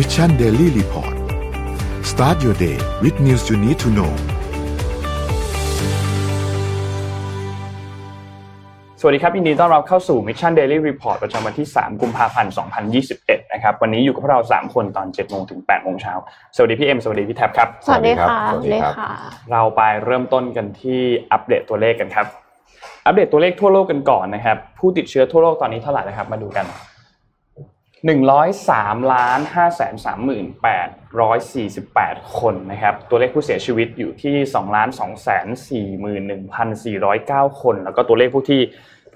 Mission Daily Report start your day with news you need to know สวัสดีครับยินดีต้อนรับเข้าสู่ Mission Daily Report ประจำวันที่ 3 กุมภาพันธ์ 2021 นะครับ วันนี้อยู่กับพวกเรา 3 คนตอน 7 โมงถึง 8 โมงเช้า สวัสดีพี่เอ็ม สวัสดีพี่แท็บครับ สวัสดีค่ะสวัสดีครับค่ะเราไปเริ่มต้นกันที่อัปเดตตัวเลขกันครับ อัปเดตตัวเลขทั่วโลกกันก่อนนะครับ ผู้ติดเชื้อทั่วโลกตอนนี้เท่าไหร่นะครับ มาดูกัน 103ล้าน5 3 8 4 8 คนนะครับ ตัวเลขผู้เสียชีวิตอยู่ที่ 2 ล้าน2 4 1 4 0 9 คน แล้วก็ตัวเลขผู้ที่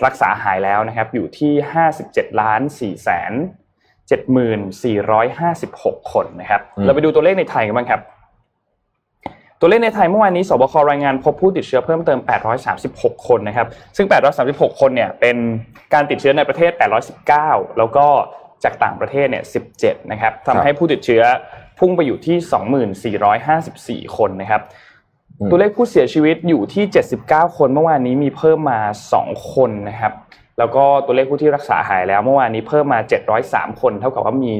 รักษาหายแล้วนะครับ อยู่ที่ 57ล้าน4แสน74,456 คนนะครับอืมเราไปดูตัวเลขในไทยกันบ้างครับ ตัวเลขในไทยเมื่อวานนี้สบครายงานพบผู้ติดเชื้อเพิ่มเติม 836 คนนะครับ ซึ่ง 836 คนเนี่ยเป็นการติดเชื้อในประเทศ 819 แล้วก็ จากต่างประเทศเนี่ย17 นะครับทำให้ผู้ติดเชื้อพุ่งไปอยู่ที่ 2454 คนนะครับอืมตัวเลขผู้เสียชีวิตอยู่ที่ 79 คนเมื่อวานนี้มีเพิ่มมา 2 คนนะครับ แล้วก็ตัวเลขผู้ที่รักษาหายแล้วเมื่อวานนี้เพิ่มมา 703 คน เท่ากับว่ามี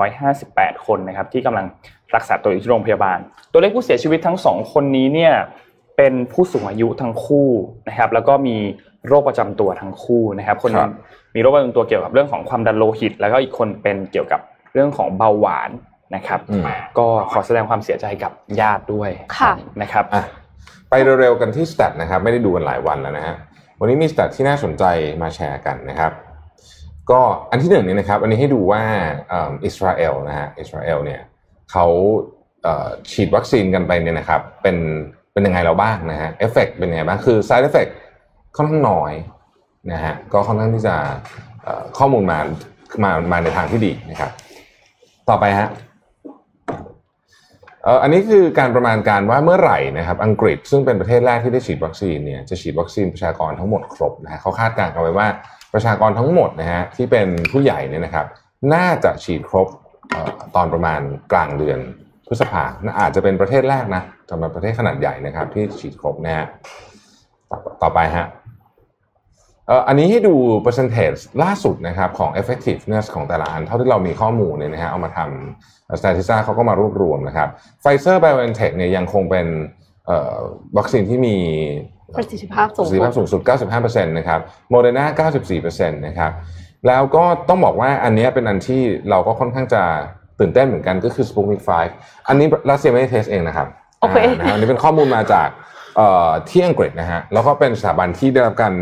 7,158 คนนะครับที่กำลังรักษาตัวอยู่ที่โรงพยาบาล ตัวเลขผู้เสียชีวิตทั้งสองคนนี้เนี่ยเป็นผู้สูงอายุทั้งคู่นะครับ แล้วก็มีโรคประจำตัวทั้งคู่นะครับ คนหนึครังบ มีโรคประจำตัวเกี่ยวกับเรื่องของความดันโลหิต แล้วก็อีกคนเป็นเกี่ยวกับเรื่องของเบาหวานนะครับอืมก็ขอแสดงความเสียใจกับญาติด้วยค่ะนะครับอะไปเร็วๆกันที่ส t ตนะครับ ไม่ได้ดูกันหลายวันแล้วนะฮะวันนี้มีส t ตที่น่าสนใจมาแชร์กันนะครับ ก็อันที่หนึ่งเนี่ยนะครับ อันนี้ให้ดูว่าเอิ่มอิสราเอลนะฮะอิสราเอลเนี่ยเขาเอ่อฉีดวัคซีนกันไปเนี่ยนะครับ เป็นเป็นยังไงเราบ้างนะฮะเอฟเฟกเป็นยังไงบ้างคือ side effect ค่อนข้างน้อย นะฮะก็ค่อนข้างที่จะข้อมูลมามามาในทางที่ดีนะครับ ต่อไปฮะอันนี้คือการประมาณการว่าเมื่อไหร่นะครับอังกฤษซึ่งเป็นประเทศแรกที่ได้ฉีดวัคซีนเนี่ยจะฉีดวัคซีนประชากรทั้งหมดครบนะฮะเขาคาดการณ์กันไว้ว่าประชากรทั้งหมดนะฮะที่เป็นผู้ใหญ่เนี่ยนะครับ น่าจะฉีดครบออตอนประมาณกลางเดือนพฤษภาอาจจะเป็นประเทศแรกนะสำหรับประเทศขนาดใหญ่นะครับ ที่ฉีดครบนะฮะต่อต่อไปฮะ อ่ออันนี้ให้ดู percentage ล่าสุดนะครับของ effectiveness ของแต่ละอัน เท่าที่เรามีข้อมูลเนี่ยนะฮะเอามาทำ statista เขาก็มารวบรวมนะครับ Pfizer BioNTech เนี่ยยังคงเป็นเอ่อวัคซีนที่มีประสิทธิภาพสูปงระสิทธิภาพสูงสุด 95%นะครับ Moderna 94%นะครับ แล้วก็ต้องบอกว่าอันเนี้ยเป็นอันที่เราก็ค่อนข้างจะตื่นเต้นเหมือนกันก็คือ Sputnik 5 อันนี้รัสเซียไม่ได้ test เองนะครับโอเคานะฮะอันนี้เป็นข้อมูลมาจากเอ่อที่อังกฤษนะฮะแล้วก็เป็นสถาบันที่ได้รับการ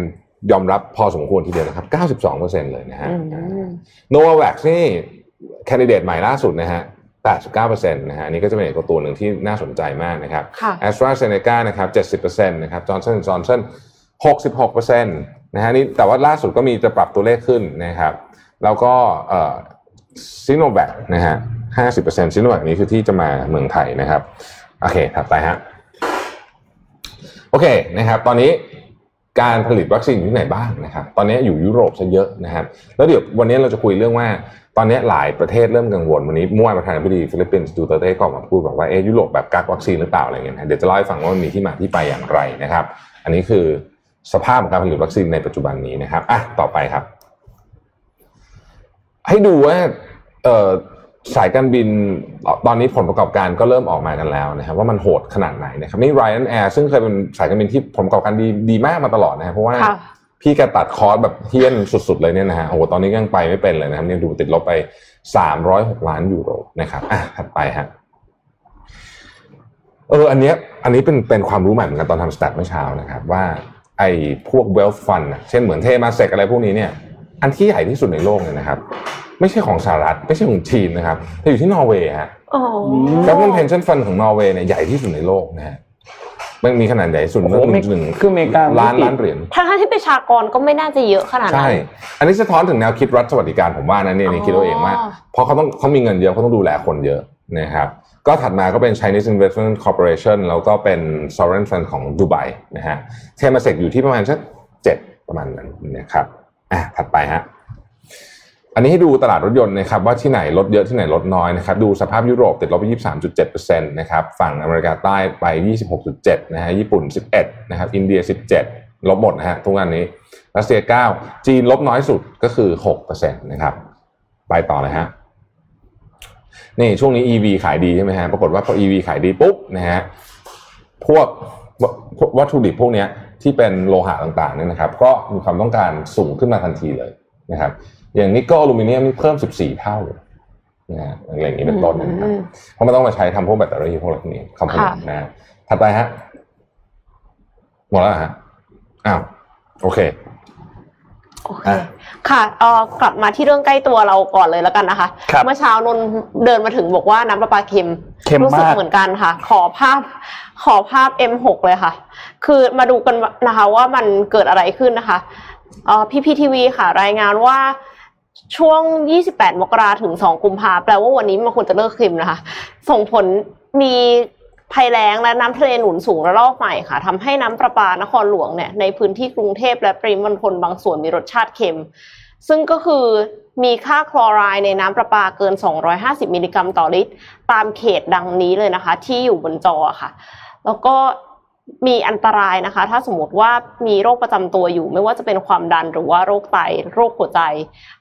ยอมรับพอสมควรทีเดียวนะครับ 92%เลยนะฮะอืมโนวา v a x นี่ candidate ใหม่ล่าสุดนะฮะ89%นะฮะอันนี้ก็จะเป็นอีกตัวหนึ่งที่น่าสนใจมากนะครับค่ะแอสตราเซเนกานะครับ70%นะครับ Johnson Johnson 66%นะฮะนี่แต่ว่าล่าสุดก็มีจะปรับตัวเลขขึ้นนะครับ แล้วก็เอ่อซิโนแวคนะฮะ50%ซิโนแวคนี้คือที่จะมาเมืองไทยนะครับ โอเคถัดไปฮะโอเคนะครับ ตอนนี้ การผลิตวัคซีนอยู่ที่ไหนบ้างนะครับตอนนี้อยู่ยุโรปซะเยอะนะครับแล้วเดี๋ยววันนี้เราจะคุยเรื่องว่า ตอนนี้หลายประเทศเริ่มกังวลวันนี้มั่วประธานาธิบดีฟิลิปปินส์ดูเตอร์เต้ก็ออกมาพูดบอกว่าเอ๊ะยุโรปแบบกักวัคซีนหรือเปล่าอะไรเงี้ยนะเดี๋ยวจะเล่าให้ฟังว่ามันมีที่มาที่ไปอย่างไรนะครับ อันนี้คือสภาพของการผลิตวัคซีนในปัจจุบันนี้นะครับอะต่อไปครับ ให้ดูว่าเอ่อ สายการบินตอนนี้ผลประกอบการก็เริ่มออกมากันแล้วนะครับว่ามันโหดขนาดไหนนะครับนี่ Ryanair ซึ่งเคยเป็นสายการบินที่ผลประกอบการดีดีมากมาตลอดนะครับเพราะว่าค่ะพี่แกตัดคอร์สแบบเฮี้ยนสุดๆเลยเนี่ยนะฮะโอ้โหตอนนี้ยังไปไม่เป็นเลยนะครับเนี่ยดูติดลบไป306ล้านยูโรนะครับอะถัดไปฮะเอออันเนี้ยอันนี้เป็นเป็นความรู้ใหม่เหมือนกันตอนทำ stat เมื่อเช้านะครับว่าไอ้พวก wealth fund อะเช่นเหมือนเทมาเซกอะไรพวกนี้เนี่ยอันที่ใหญ่ที่สุดในโลกเนี่ยนะครับ ไม่ใช่ของสหรัฐไม่ใช่ของจีนนะครับแต่อยู่ที่นอร์เวย์ฮะอ๋อแล้วมัน pension fund ของนอร์เวย์เนี่ยใหญ่ที่สุดในโลกนะฮะมันมีขนาดใหญ่สุดโอ้โหเมื่อหนึ่งคืออเมริกาล้านไม่ติดล้านเหรียญทั้งๆที่ประชากรก็ไม่น่าจะเยอะขนาดนั้ใช่อันนี้สะท้อนถึงแนวคิดรัฐสวัสดิการผมว่านะเนี่ยนี่คิดเอาเองว่าอ๋อเพราะเขาต้องเขามีเงินเยอะเขาต้องดูแลคนเยอะนะครับก็ถัดมาก็เป็น Chinese Investment Corporation แล้วก็เป็น Sovereign Fund ของดูไบนะฮะเทมาเซกอยู่ที่ประมาณสักเจ็ดประมาณนั้นนะครับอะถัดไปฮะ อันนี้ให้ดูตลาดรถยนต์นะครับว่าที่ไหนลดเยอะที่ไหนลดน้อยนะครับดูสภาพยุโรปติดลบไป 23.7%นะครับฝั่งอเมริกาใต้ไป 26.7นะฮะญี่ปุ่น 11นะครับอินเดีย 17 ลบหมดนะฮะทุกอันนี้รัสเซีย 9 จีนลบน้อยสุดก็คือ6%นะครับไปต่อเลยฮะนี่ช่วงนี้ EV ขายดีใช่ไหมฮะปรากฏว่าพอ EV ขายดีปุ๊บนะฮะพวกวัตถุดิบพวกนี้ที่เป็นโลหะต่างๆเนี่ยนะครับ ก็มีความต้องการสูงขึ้นมาทันทีเลยนะครับ อย่างนิกเกิลอลูมิเนียมนี่เพิ่ม 14 เท่านะฮะอะไรอย่างนี้เป็นต้นนะครับอืมเพราะมันต้องมาใช้ทำพวกแบตเตอรี่พวกอะไรพวกนี้คอมโพเนนต์ค่ะนะฮะถัดไปฮะหมดแล้วเหรอฮะอ้าวโอเคโอเคอะค่ะเออกลับมาที่เรื่องใกล้ตัวเราก่อนเลยแล้วกันนะคะครับเมื่อเช้านนท์เดินมาถึงบอกว่าน้ำประปาเค็มเค็มรู้สึกมากเหมือนกันค่ะ ขอภาพ ขอภาพ M6 เลยค่ะ คือมาดูกันนะคะว่ามันเกิดอะไรขึ้นนะคะเอ่อพีพีทีวีค่ะ รายงานว่า ช่วง 28 มกราถึง 2 กุมภาแปลว่าวันนี้มันควรจะเลิกเค็มนะคะ ส่งผลมีภัยแล้งและน้ำทะเลหนุนสูงระลอกใหม่ค่ะทำให้น้ำประปานครหลวงเนี่ยในพื้นที่กรุงเทพและปริมณฑลบางส่วนมีรสชาติเค็ม ซึ่งก็คือมีค่าคลอไรด์ในน้ำประปาเกิน 250 มิลลิกรัมต่อลิตร ตามเขตดังนี้เลยนะคะ ที่อยู่บนจอค่ะ แล้วก็ มีอันตรายนะคะ ถ้าสมมติว่ามีโรคประจำตัวอยู่ ไม่ว่าจะเป็นความดันหรือว่าโรคไตโรคหัวใจ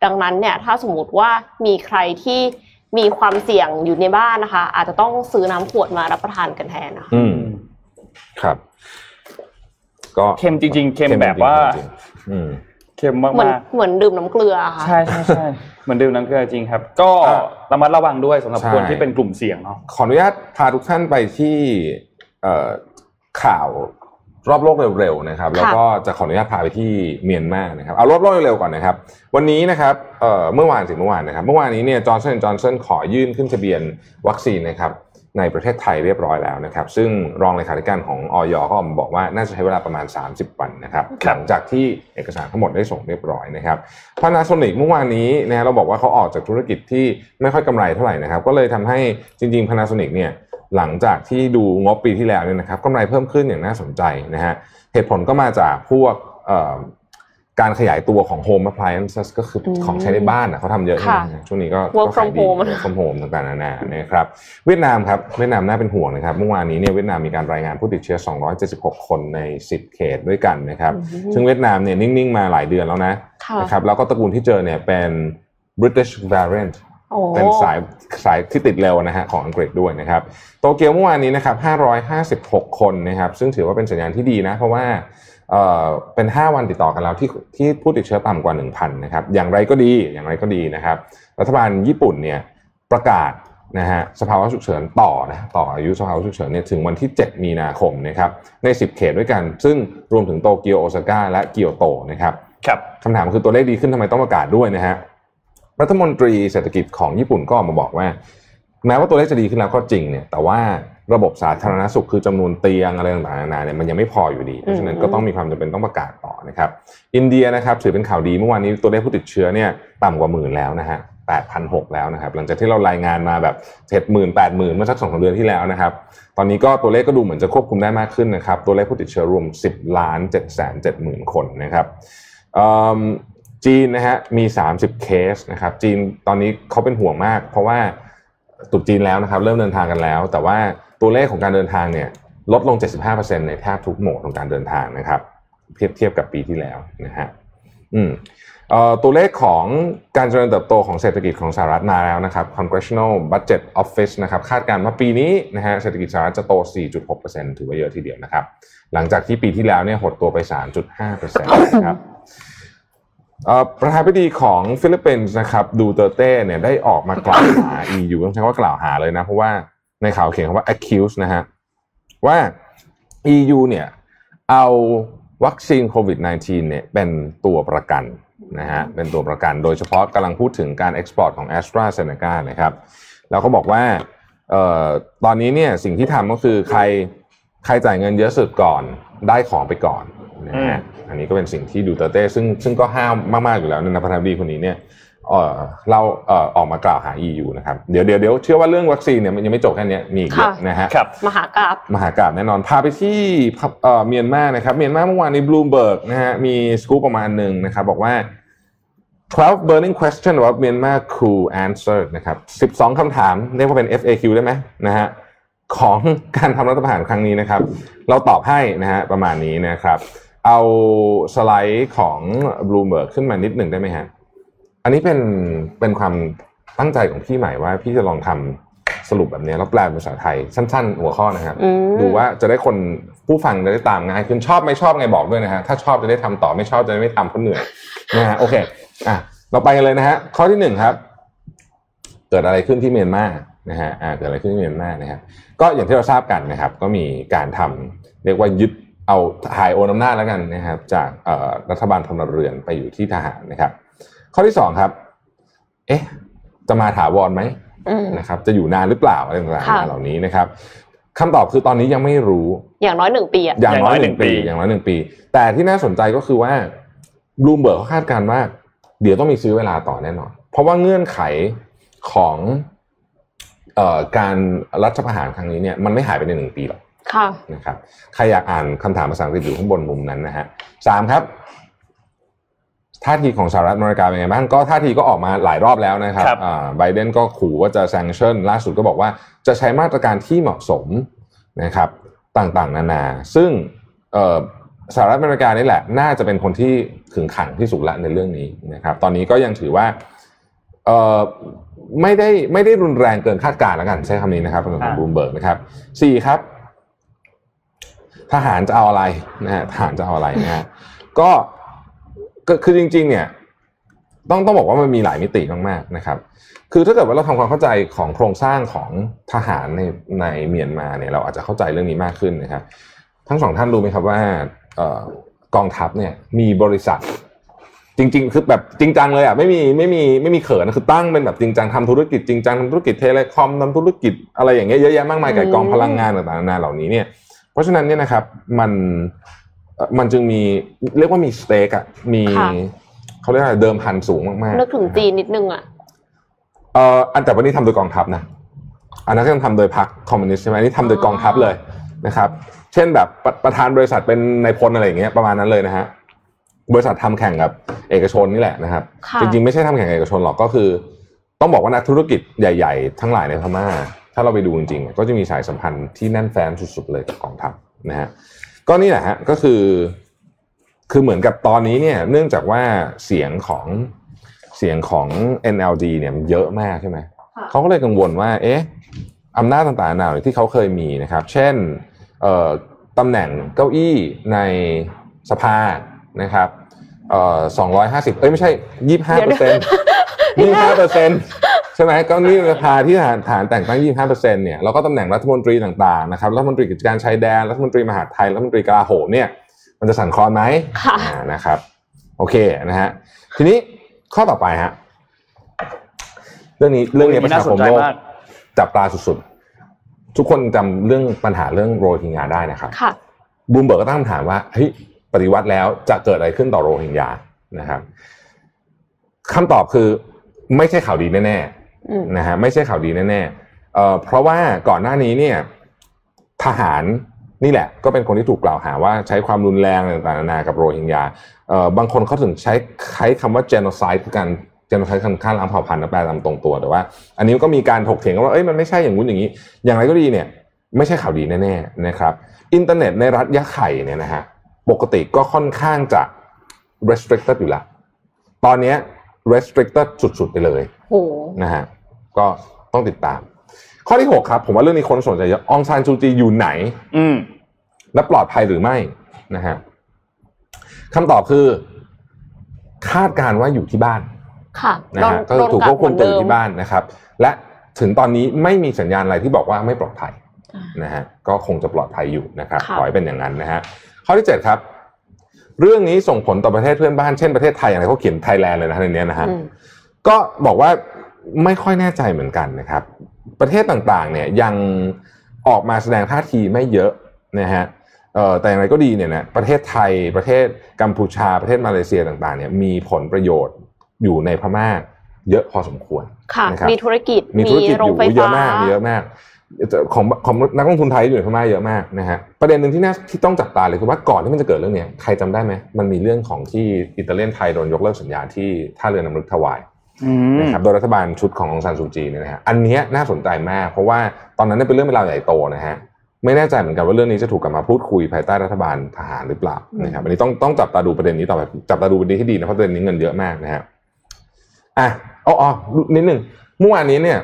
ดังนั้นเนี่ยถ้าสมมติว่ามีใครที่มีความเสี่ยงอยู่ในบ้านนะคะ อาจจะต้องซื้อน้ำขวดมารับประทานกันแทนนะคะอืมครับ ก็เค็มจริง ๆ เค็มแบบว่าจริงๆอืมเค็มมากเหมือนๆเหมือนดื่มน้ำเกลือค่ะใช่ใช่ใช่เหมือนดื่มน้ำเกลือจริงครับ ก็อะระมัดระวังด้วยสำหรับใช่คนที่เป็นกลุ่มเสี่ยงเนาะขออนุญาตพาทุกท่านไปที่เอ่อ ข่าวรอบโลกเร็วๆนะครับ แล้วก็จะขออนุญาตพาไปที่เมียนมานะครับเอารอบโลกเร็วๆก่อนนะครับ วันนี้นะครับเอ่อเมื่อวานสิเมื่อวานนะครับ เมื่อวานนี้เนี่ยจอร์ n สันจอร์ s สันขอยื่นขึ้นทะเบียนวัคซีนนะครับในประเทศไทยเรียบร้อยแล้วนะครับ ซึ่งรองเลขาธิการของอย.ก็ออกมาบอกว่าน่าจะใช้เวลาประมาณ 30 วันนะครับครัหบลังจากที่เอกสารทั้งหมดได้ส่งเรียบร้อยนะครับ Panasonic เมื่อวานนี้นะฮะเราบอกว่าเขาออกจากธุรกิจที่ไม่ค่อยกำไรเท่าไหร่นะครับ ก็เลยทำให้จริงๆ Panasonic เนี่ย หลังจากที่ดูงบปีที่แล้วเนี่ยนะครับกำไรเพิ่มขึ้นอย่างน่าสนใจนะฮะเหตุผลก็มาจากพวกเอ่อการขยายตัวของ Home Appliances ก็คืออมของใช้ในบ้านนะเขาทำเยอะใช่ไหมค่ะช่วงนี้ก็ Work ก็ขาย from ดี home Work from home ต่างๆนานานะครับเวียดนามครับเวียดนามน่าเป็นห่วงนะครับเมื่อวานนี้เนี่ยเวียดนามมีการรายงานผู้ติดเชื้อ 276 คนใน 10 เขตด้วยกันนะครับอืมซึ่งเวียดนามเนี่ยนิ่ง ๆ มาหลายเดือนแล้วนะค่ะนะครับแล้วก็ตระกูลที่เจอเนี่ยเป็น British variant โอ้ เป็นสายสายที่ติดเร็วนะฮะของอังกฤษด้วยนะครับโตเกียวเมื่อวานนี้นะครับ556 คนนะครับซึ่งถือว่าเป็นสัญญาณที่ดีนะเพราะว่าเอ่อเป็น 5 วันติดต่อกันแล้วที่ที่ผู้ติดเชื้อต่ำกว่า 1,000นะครับอย่างไรก็ดีอย่างไรก็ดีนะครับ รัฐบาลญี่ปุ่นเนี่ยประกาศนะฮะสภาวะฉุกเฉินต่อนะต่ออายุสภาวะฉุกเฉินเนี่ยถึงวันที่ 7 มีนาคมนะครับใน 10 เขตด้วยกัน ซึ่งรวมถึงโตเกียวโอซาก้าและเกียวโตนะครับครับคำถามคือตัวเลขดีขึ้นทำไมต้องประกาศด้วยนะฮะ รัฐมนตรีเศรษฐกิจของญี่ปุ่นก็ออกมาบอกว่าแม้ว่าตัวเลขจะดีขึ้นแล้วก็จริงเนี่ย แต่ว่าระบบสาธารณสุขคือจำนวนเตียงอะไรต่างๆนานาเนี่ยมันยังไม่พออยู่ดี เพราะฉะนั้นก็ต้องมีความจำเป็นต้องประกาศต่อนะครับ อินเดียนะครับถือเป็นข่าวดีเมื่อวานนี้ตัวเลขผู้ติดเชื้อเนี่ยต่ำกว่าหมื่นแล้วนะฮะ8,600แล้วนะครับ หลังจากที่เรารายงานมาแบบเจ็ดหมื่นแปดหมื่นเมื่อสักสองสามเดือนที่แล้วนะครับ ตอนนี้ก็ตัวเลขก็ดูเหมือนจะควบคุมได้มากขึ้นนะครับ ตัวเลขผู้ติดเชื้อรวม10ล้าน7แสน7หมื่นคนนะครับเอิ่ม จีนนะฮะมี 30 เคสนะครับจีนตอนนี้เขาเป็นห่วงมาก เพราะว่าตรุษจีนแล้วนะครับเริ่มเดินทางกันแล้ว แต่ว่าตัวเลขของการเดินทางเนี่ยลดลง 75%ในแทบทุกโหมดของการเดินทางนะครับเทียบเทียบกับปีที่แล้วนะฮะอืมเอ่อตัวเลขของการเจริญเติบโตของเศรษฐกิจของสหรัฐมาแล้วนะครับ Congressional Budget Office นะครับคาดการณ์ว่าปีนี้นะฮะเศรษฐกิจสหรัฐจะโต 4.6%ถือว่าเยอะทีเดียวนะครับ หลังจากที่ปีที่แล้วเนี่ยหดตัวไป 3.5%นะครับ ประธานาธิบดีของฟิลิปปินส์นะครับดูเตอร์เต้เนี่ยได้ออกมากล่าวหา EU ต้องใช้คำว่ากล่าวหาเลยนะ เพราะว่าในข่าวเขียนคำว่า accuse นะฮะว่า EU เนี่ยเอาวัคซีนโควิด -19 เนี่ยเป็นตัวประกันนะฮะเป็นตัวประกันโดยเฉพาะกำลังพูดถึงการ export ของ AstraZeneca นะครับแล้วก็บอกว่าเอ่อตอนนี้เนี่ยสิ่งที่ทำก็คือใครใครจ่ายเงินเยอะสุดก่อนได้ของไปก่อนนะฮะ อันนี้ก็เป็นสิ่งที่ดูเตอร์เต้ซึ่งซึ่งก็ห้ามมากๆอยู่แล้วนะประธานาธิบดีคนนี้เนี่ยเอ่อเราเอ่อออกมากล่าวหา EU นะครับเดี๋ยวเดี๋ยวเดี๋ยวเชื่อว่าเรื่องวัคซีนเนี่ยมันยังไม่จบแค่เนี้ยมีอีกเยอะค่ะนะฮะครับมหากาพย์มหากาพย์แน่นอนพาไปที่เอ่อเมียนมานะครับเมียนมาเมื่อวานนี้บลูมเบิร์กนะฮะมีสกู๊ปประมาณหนึ่งนะครับบอกว่า12 burning questions about Myanmar coup answered นะครับ12คำถามเรียกว่าเป็น FAQ ได้ไหมนะฮะของการทำรัฐประหารครั้งนี้นะครับ เราตอบให้นะฮะประมาณนี้นะครับ เอาสไลด์ของ Bloomberg ขึ้นมานิดหนึ่งได้ไหมฮะ อันนี้เป็นเป็นความตั้งใจของพี่ใหม่ว่าพี่จะลองทำสรุปแบบนี้แล้วแปลเป็นภาษาไทยสั้น ๆ หัวข้อนะครับอืมดูว่าจะได้คนผู้ฟังจะได้ตามง่ายขึ้นชอบไม่ชอบไงบอกด้วยนะฮะ ถ้าชอบจะได้ทำต่อไม่ชอบจะได้ไม่ทำเพราะเหนื่อยนะฮะโอเคอะเราไปกันเลยนะฮะข้อที่หนึ่งครับ เกิดอะไรขึ้นที่เมียนมานะฮะอ่าเกิดอะไรขึ้นที่เมียนมานะครับก็อย่างที่เราทราบกันนะครับ ก็มีการทำเรียกว่ายึด เอาถ่ายโอนอำนาจแล้วกันนะครับ จากเอ่อรัฐบาลพลเรือนไปอยู่ที่ทหารนะครับ ข้อที่สองครับ เอ๊ะ จะมาถาวรไหมอืมนะครับ จะอยู่นานหรือเปล่าอะไรต่างค่ะๆเหล่านี้นะครับคำตอบคือตอนนี้ยังไม่รู้ อย่างน้อยหนึ่งปีอะอย่างน้อยอย่างน้อยหนึ่งหนึ่งปีปี อย่างน้อยหนึ่งปี แต่ที่น่าสนใจก็คือว่าบลูมเบิร์กเขาคาดการณ์ว่า เดี๋ยวต้องมีซื้อเวลาต่อแน่นอน เพราะว่าเงื่อนไขของเอ่อการรัฐประหารครั้งนี้เนี่ยมันไม่หายไปในหนึ่งปีหรอก ค่ะนะครับใครอยากอ่านคำถามภาษาอังกฤษอยู่ข้างบนมุมนั้นนะฮะสามครับท่าทีของสหรัฐอเมริกาเป็นไงบ้างก็ท่าทีก็ออกมาหลายรอบแล้วนะครับครับอ่าไบเดนก็ขู่ว่าจะ sanction ล่าสุดก็บอกว่าจะใช้มาตรการที่เหมาะสมนะครับต่างๆ นานา ซึ่งเอ่อสหรัฐอเมริกานี่แหละ น่าจะเป็นคนที่ขึงขังที่สุดละในเรื่องนี้นะครับตอนนี้ก็ยังถือว่าเอ่อไม่ได้ไม่ได้รุนแรงเกินคาดการณ์แล้วกันใช้คำนี้นะครับของอ่าบลูมเบิร์กนะครับสี่ครับ ทหารจะเอาอะไรนะฮะทหารจะเอาอะไรนะฮะก็ก็คือจริง ๆ เนี่ยต้องต้องบอกว่ามันมีหลายมิติมากๆนะครับ คือถ้าเกิดว่าเราทำความเข้าใจของโครงสร้างของทหารในในเมียนมาเนี่ยเราอาจจะเข้าใจเรื่องนี้มากขึ้นนะครับทั้งสองท่านรู้ไหมครับว่าเอ่อกองทัพเนี่ยมีบริษัท จริง ๆ คือแบบจริงจังเลยอะไม่มีไม่มีไม่มีเขินนะคือตั้งเป็นแบบจริงจังทำธุรกิจจริงจังทำธุรกิจเทเลคอมทำธุรกิจอะไรอย่างเงี้ยเยอะแยะมากมายกับกองพลังงานต่างๆนานาเหล่านี้เนี่ย เพราะฉะนั้นเนี่ยนะครับมันเอ่อมันจึงมีเรียกว่ามีสเต็กอะมีค่ะเขาเรียกอะไรเดิมพันสูงมากๆนึกถึงจีนนิดนึงอะเอ่ออันแต่วันนี้ทำโดยกองทัพนะอันนั้นก็ยังทำโดยพรรคคอมมิวนิสต์ใช่ไหมอันนี่ทำโดยกองทัพเลยนะครับ เช่นแบบประประธานบริษัทเป็นนายพลอะไรอย่างเงี้ยประมาณนั้นเลยนะฮะบริษัททำแข่งกับเอกชนนี่แหละนะครับค่ะจริงๆไม่ใช่ทำแข่งกับเอกชนหรอกก็คือ ต้องบอกว่านักธุรกิจใหญ่ ๆ ทั้งหลายในพม่า ถ้าเราไปดูจริงๆ ก็จะมีสายสัมพันธ์ที่แน่นแฟ้นสุดๆเลยกับกองทัพนะฮะก็นี่แหละฮะก็คือ คือเหมือนกับตอนนี้เนี่ย เนื่องจากว่าเสียงของเสียงของ NLD เนี่ยมันเยอะมากใช่ไหมค่ะเขาก็เลยกังวลว่า เอ๊ะอำนาจต่างๆนานาที่เขาเคยมีนะครับ เช่นเอ่อตำแหน่งเก้าอี้ในสภานะครับเอ่อสองร้อยห้าสิบเอ้ยไม่ใช่ยี่ห้าเปอร์เซ็นต์ ยี่ห้าเปอร์เซ็นต์ใช่ไหมก็นี่สภาที่ฐานฐานแต่งตั้งยี่ห้าเปอร์เซ็นต์เนี่ยแล้วก็ตำแหน่งรัฐมนตรีต่างๆนะครับรัฐมนตรีกิจการชายแดนรัฐมนตรีมหาดไทยรัฐมนตรีกลาโหมเนี่ย มันจะสั่นคลอนไหมค่ะอ่านะครับ โอเคนะฮะทีนี้ข้อต่อไปฮะเรื่องนี้เรื่องนี้ประชาคมโลกมากจับตาสุดๆ ทุกคนจำเรื่องปัญหาเรื่องโรฮิงญาได้นะครับค่ะบลูมเบิร์กก็ตั้งคำถามว่าเฮ้ยปฏิวัติแล้วจะเกิดอะไรขึ้นต่อโรฮิงญานะครับคำตอบคือ ไม่ใช่ข่าวดีแน่อืมๆนะฮะไม่ใช่ข่าวดีแน่ๆเอ่อเพราะว่าก่อนหน้านี้เนี่ยทหารนี่แหละ ก็เป็นคนที่ถูกกล่าวหาว่าใช้ความรุนแรงต่างๆนานากับโรฮิงญาเอ่อบางคนเขาถึงใช้ใช้คำว่า genocide คือการ genocide คือฆ่าล้างเผ่าพันธุ์นะแปลตามตรงตัวแต่ว่า อันนี้ก็มีการถกเถียงกันว่าเอ้ยมันไม่ใช่อย่างงู้นอย่างนี้ อย่างไรก็ดีเนี่ย ไม่ใช่ข่าวดีแน่ๆนะครับอินเทอร์เน็ตในรัฐยะไข่เนี่ยนะฮะปกติก็ค่อนข้างจะ restricted อยู่แล้วตอนเนี้ย restricted สุดๆไปเลยโหนะฮะก็ต้องติดตาม ข้อที่ 6 ครับ ผมว่าเรื่องนี้คนสนใจเยอะองซานซูจีอยู่ไหน อืมและปลอดภัยหรือไม่นะฮะคำตอบคือ คาดการณ์ว่าอยู่ที่บ้าน ค่ะนะฮะก็คือถูกควบคุมตัวอยู่ที่บ้านนะครับ และถึงตอนนี้ไม่มีสัญญาณอะไรที่บอกว่าไม่ปลอดภัยนะฮะก็คงจะปลอดภัยอยู่นะครับค่ะขอให้เป็นอย่างนั้นนะฮะข้อที่ 7 ครับ เรื่องนี้ส่งผลต่อประเทศเพื่อนบ้านเช่นประเทศไทยอย่างไรเขาเขียนไทยแลนด์เลยนะในเนี้ยนะฮะอืมก็บอกว่าไม่ค่อยแน่ใจเหมือนกันนะครับ ประเทศต่างๆเนี่ยยังออกมาแสดงท่าทีไม่เยอะนะฮะเอ่อแต่อย่างไรก็ดีเนี่ยนะประเทศไทยประเทศกัมพูชาประเทศมาเลเซียต่างๆเนี่ยมีผลประโยชน์อยู่ในพม่าเยอะพอสมควรค่ะนะครับมีธุรกิจมีธุรกิจโรองยู่ไฟเยฟ้าอะมากมีเยอะมาก ของของนักลงทุนไทยอยู่ในพม่าเยอะมากนะฮะประเด็นหนึ่งที่น่าที่ต้องจับตาเลยคือว่าก่อนที่มันจะเกิดเรื่องเนี้ยใครจำได้ไหมมันมีเรื่องของที่อิตาเลียนไทยโดนยกเลิกสัญญาที่ท่าเรือน้ำลึกทวายอืมนะครับโดยรัฐบาลชุดขององซานซูจีเนี่ยนะฮะอันเนี้ยน่าสนใจมาก เพราะว่าตอนนั้นเนี่ยเป็นเรื่องเป็นราวใหญ่โตนะฮะไม่แน่ใจเหมือนกันว่าเรื่องนี้จะถูกกลับมาพูดคุยภายใต้รัฐบาลทหารหรือเปล่านะครับอันนี้ต้องต้องจับตาดูประเด็นนี้ต่อไปจับตาดูประเด็นนี้ดีๆนะเพราะประเด็นนี้เงินเยอะมากนะฮะอะอ๋ออ๋อนิดหนึ่งเมื่อวานนี้เนี่ย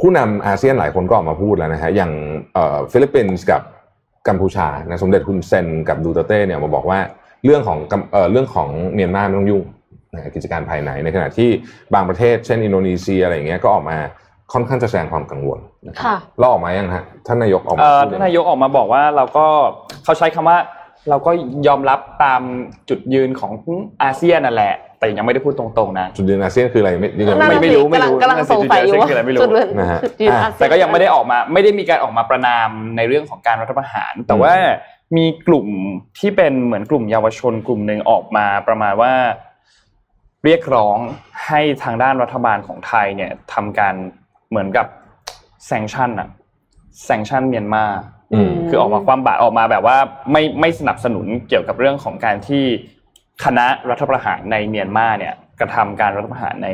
ผู้นำอาเซียนหลายคนก็ออกมาพูดแล้วนะฮะอย่างเอ่อฟิลิปปินส์กับกัมพูชานะสมเด็จฮุนเซนกับดูเตอร์เต้เนี่ยมาบอกว่าเรื่องของกัมเอ่อเรื่องของเมียนมาไม่ต้องยุ่งนะฮะกิจการภายในในขณะที่บางประเทศเช่นอินโดนีเซียอะไรอย่างเงี้ยก็ออกมาค่อนข้างจะแสดงความกังวลนะครับค่ะเราออกมายังฮะท่านนายกออกมาเอ่อพูดท่านนายกออกมาบอกว่าเราก็เขาใช้คำว่าเราก็ยอมรับตามจุดยืนของอาเซียนนั่นแหละ แต่ยังไม่ได้พูดตรงๆนะจุดยืนอาเซียนคืออะไรไม่ยังนั่นไม่น่ะไม่สิรู้ไม่รู้กำลังกำลังสงสัยอยู่ว่าจุดยืนอะไรไม่รู้จุดยืนนะฮะจุดยืนอะอาเซียนแต่ก็ยังไม่ได้ออกมาไม่ได้มีการออกมาประนามในเรื่องของการรัฐประหาร แต่ว่ามีกลุ่มที่เป็นเหมือนกลุ่มเยาวชนกลุ่มหนึ่งออกมาประมาณว่า เรียกร้องให้ทางด้านรัฐบาลของไทยเนี่ยทำการเหมือนกับแซงชั่นอะแซงชั่นเมียนมาอืมคือออกมาความบาดออกมาแบบว่าไม่ไม่สนับสนุนเกี่ยวกับเรื่องของการที่ คณะรัฐประหารในเมียนมาเนี่ยกระทำการรัฐประหารใน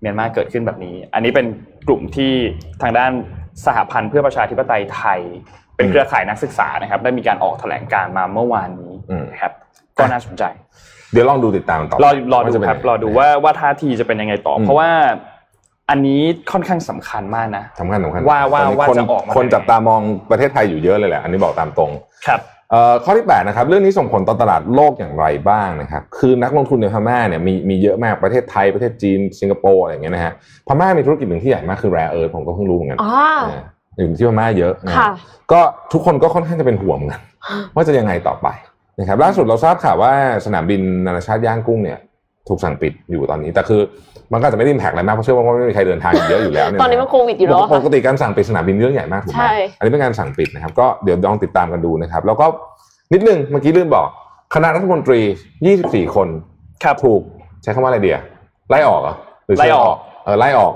เมียนมาเกิดขึ้นแบบนี้ อันนี้เป็นกลุ่มที่ทางด้านสหพันธ์เพื่อประชาธิปไตยไทย เป็นเครือข่ายนักศึกษานะครับ ได้มีการออกแถลงการณ์มาเมื่อวานนี้อืมนะครับก็น่าสนใจ เดี๋ยวลองดูติดตามต่อรอรอดูว่าจะเป็นครับยังไงรอดูว่าว่าท่าทีจะเป็นยังไงต่ออมเพราะว่าอันนี้ค่อนข้างสำคัญมากนะสำคัญสำคัญว่าว่าตอนนี้ว่าคนจะออกมาคนยังไงจับตามองประเทศไทยอยู่เยอะเลยแหละ อันนี้บอกตามตรง ครับเอ่อ ข้อที่8นะครับเรื่องนี้ส่งผลต่อตลาดโลกอย่างไรบ้างนะครับคือนักลงทุนในพม่าเนี่ยมีมีเยอะมากประเทศไทยประเทศจีนสิงคโปร์อะไรอย่างเงี้ยนะฮะพม่ามีธุรกิจหนึ่งที่ใหญ่มากคือแรเอิร์ผมก็เพิ่งรู้เหมือนกันอ๋อนะอยู่ที่พม่าเยอะนะค่ะก็ทุกคนก็ค่อนข้างจะเป็นห่วงเหมือนกันว่าจะยังไงต่อไปนะครับล่าสุดเราทราบข่าวว่าสนามบินนานาชาติย่างกุ้งเนี่ย ถูกสั่งปิดอยู่ตอนนี้ แต่คือมันก็อาจจะไม่ได้อิมแพกอะไรมากเพราะเชื่อว่าไม่มีใครเดินทางอยู่เยอะอยู่แล้วเยตอนนี้มันโควิดอยู่แล้วอะปกติการสั่งปิดสนามบินเรื่องใหญ่มากถูกไหมใช่อันนี้เป็นการสั่งปิดนะครับ ก็เดี๋ยวลองติดตามกันดูนะครับ แล้วก็นิดนึงเมื่อกี้ลืมบอกคณะรัฐมนตรี 24 คนครับถูกใช้คำว่าอะไรเดียไล่ออกเหรอหรือไล่ออกเออไล่ออก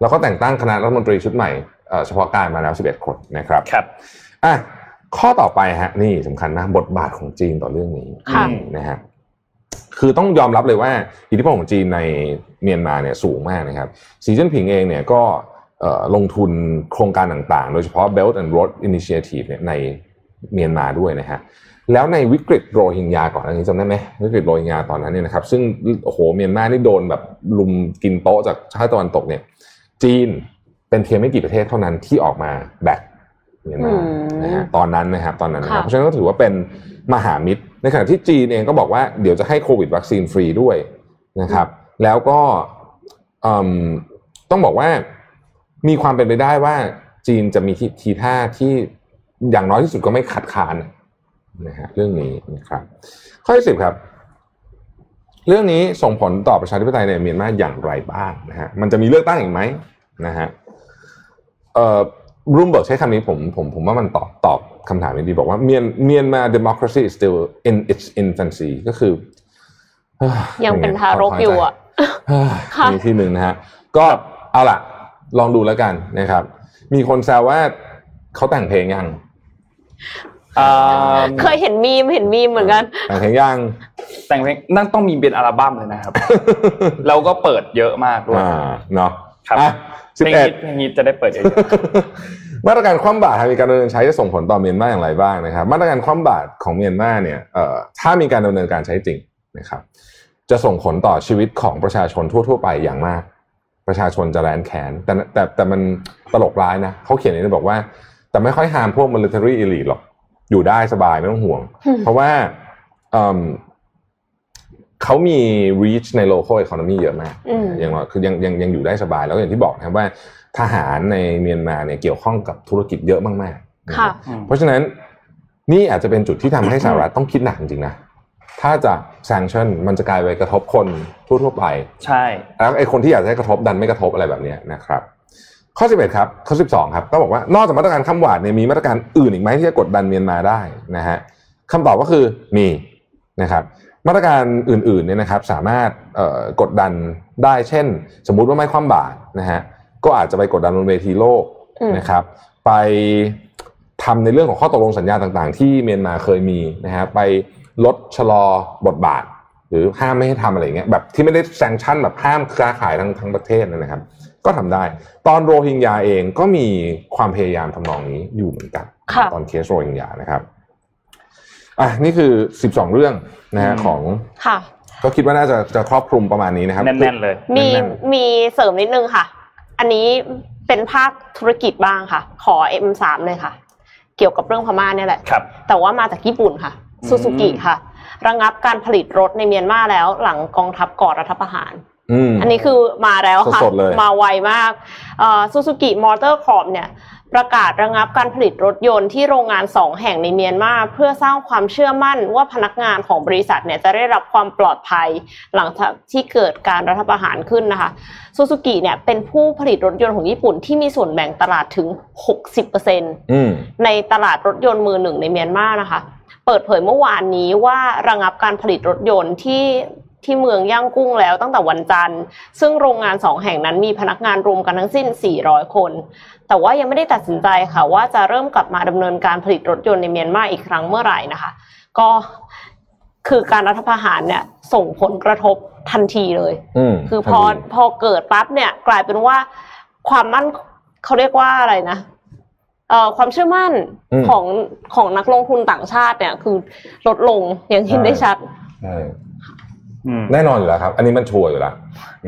แล้วก็แต่งตั้งคณะรัฐมนตรีชุดใหม่เอ่อเฉพาะการมาแล้ว 11 คนนะครับครับอะข้อต่อไปฮะนี่สำคัญนะบทบาทของจีนต่อเรื่องนี้ค่ะนะฮะ คือต้องยอมรับเลยว่าอิทธิพลของจีนในเมียนมาเนี่ยสูงมากนะครับสีจิ้นผิงเองเนี่ยก็เอ่อลงทุนโครงการต่างๆ โดยเฉพาะ Belt and Road Initiative เนี่ยในเมียนมาด้วยนะฮะแล้วในวิกฤตโรฮิงญาก่อนอันนี้จำได้ไหมวิกฤตโรฮิงญาตอนนั้นเนี่ยนะครับซึ่งโอ้โหเมียนมานี่โดนแบบลุมกินโต๊ะจากชาติตะวันตกเนี่ยจีนเป็นเพียงไม่กี่ประเทศเท่านั้นที่ออกมาแบกเมียนมาอืมนะฮะตอนนั้นนะครับตอนนั้นนะครับค่ะเพราะฉะนั้นก็ถือว่าเป็น มหามิตร ในขณะที่จีนเองก็บอกว่าเดี๋ยวจะให้โควิดวัคซีนฟรีด้วยนะครับ แล้วก็ต้องบอกว่ามีความเป็นไปได้ว่าจีนจะมีทีทีท่าที่อย่างน้อยที่สุดก็ไม่ขัดขานนะฮะเรื่องนี้นะครับ ข้อที่สิบครับ เรื่องนี้ส่งผลต่อประชาธิปไตยในเมียนมาอย่างไรบ้างนะฮะมันจะมีเลือกตั้งอีกไหมนะฮะเอ่อรูมเบิร์กใช้คำนี้ผมผมผมว่ามันตอบตอบ คำถามนี้ดีบอกว่าเมียนเมียนมา democracy is still in its infancy ก็คือเอ้อยังเป็นทารกอยู่อะเฮ้ยค่ะมีที่หนึ่งนะฮะก็เอาล่ะ ลองดูแล้วกันนะครับ มีคนแซวว่าเขาแต่งเพลงยังอ่าเคยเห็นมีมเห็นมีมเหมือนกัน แต่งเพลงยังแต่งเพลงนั่นต้องมีเป็นอัลบั้มเลยนะครับแล้วก็เปิดเยอะมากด้วยอ่าเนาะครับอะสิบเพลงเอ็ดฮิตเพลงฮิตจะได้เปิดเยอะ มาตรการคว่ำบาตรหากมีการดำเนินใช้จะส่งผลต่อเมียนมาอย่างไรบ้างนะครับ มาตรการคว่ำบาตรของเมียนมาเนี่ยเอ่อถ้ามีการดำเนินการใช้จริงนะครับ จะส่งผลต่อชีวิตของประชาชนทั่ว ๆ ไปอย่างมาก ประชาชนจะแรนแขน แต่แต่แต่มันตลกร้ายนะเขาเขียนอย่างนี้บอกว่า แต่ไม่ค่อยหามพวก military elite หรอกอยู่ได้สบายไม่ต้องห่วงอืมเพราะว่าเอิ่มเขามี reach ใน local economy เยอะมากอืมอย่างน้อยคือยังยังยังอยู่ได้สบาย แล้วอย่างที่บอกนะครับว่า ทหารในเมียนมาเนี่ยเกี่ยวข้องกับธุรกิจเยอะมากๆนะค่ะอืมเพราะฉะนั้นนี่อาจจะเป็นจุดที่ทำให้สหรัฐต้องคิดหนักจริงๆนะถ้าจะ sanction มันจะกลายไปกระทบคนทั่วๆไป ใช่ แล้วไอ้คนที่อยากจะให้กระทบดันไม่กระทบอะไรแบบเนี้ยนะครับ ข้อ 11 ครับข้อ 12 ครับ ก็บอกว่านอกจากมาตรการข้ามหวาดเนี่ยมีมาตรการอื่นอีกไหมที่จะกดดันเมียนมาได้นะฮะคำตอบก็คือมีนะครับ มาตรการอื่นๆเนี่ยนะครับ สามารถเอ่อกดดันได้เช่น สมมุติว่าไม่คว่ำบาตรนะฮะ ก็อาจจะไปกดดันบนเวทีโลกอืมนะครับ ไปทำในเรื่องของข้อตกลงสัญญาต่างๆ ที่เมียนมาเคยมีนะฮะไปลดชะลอบทบาท หรือห้ามไม่ให้ทำอะไรอย่างเงี้ยแบบที่ไม่ได้ sanction แบบห้ามค้าขายทั้งทั้งประเทศนะครับ ก็ทำได้ ตอนโรฮิงญาเองก็มีความพยายามทำนองนี้อยู่เหมือนกันค่ะตอนเคสโรฮิงญานะครับอะนี่คือ12เรื่องนะฮะอืมของค่ะก็คิดว่าน่าจะจะครอบคลุมประมาณนี้นะครับแน่นๆเลย มีแน่นมีเสริมนิดนึงค่ะ อันนี้เป็นภาคธุรกิจบ้างค่ะ ขอ M3 เลยค่ะ เกี่ยวกับเรื่องพม่าเนี่ยแหละ ครับ แต่ว่ามาจากญี่ปุ่นค่ะอืมซูซูกิค่ะ ระงับการผลิตรถในเมียนมาแล้วหลังกองทัพก่อรัฐประหาร อืมอันนี้คือมาแล้วค่ะสดๆเลยมาไวมากซูซูกิมอเตอร์ Corp เนี่ยประกาศระงับการผลิตรถยนต์ที่โรงงานสองแห่งในเมียนมาเพื่อสร้างความเชื่อมั่นว่าพนักงานของบริษัทเนี่ยจะได้รับความปลอดภัยหลังจากที่เกิดการรัฐประหารขึ้นนะคะซูซูกิเนี่ยเป็นผู้ผลิตรถยนต์ของญี่ปุ่นที่มีส่วนแบ่งตลาดถึง 60%อืมในตลาดรถยนต์มือหนึ่งในเมียนมานะคะ เปิดเผยเมื่อวานนี้ว่าระงับการผลิตรถยนต์ที่ ที่เมืองย่างกุ้งแล้วตั้งแต่วันจันทร์ ซึ่งโรงงานสองแห่งนั้นมีพนักงานรวมกันทั้งสิ้น 400 คน แต่ว่ายังไม่ได้ตัดสินใจค่ะ ว่าจะเริ่มกลับมาดำเนินการผลิตรถยนต์ในเมียนมาอีกครั้งเมื่อไหร่นะคะ ก็คือการรัฐประหารเนี่ยส่งผลกระทบทันทีเลยอืมคือพอทันทีพอเกิดปั๊บเนี่ย กลายเป็นว่าความมั่นเขาเรียกว่าอะไรนะเอ่อความเชื่อมั่นอืมของของนักลงทุนต่างชาติเนี่ย คือลดลงอย่างเห็นใช่ได้ชัดใช่อืม แน่นอนอยู่แล้วครับ อันนี้มันชัวร์อยู่แล้ว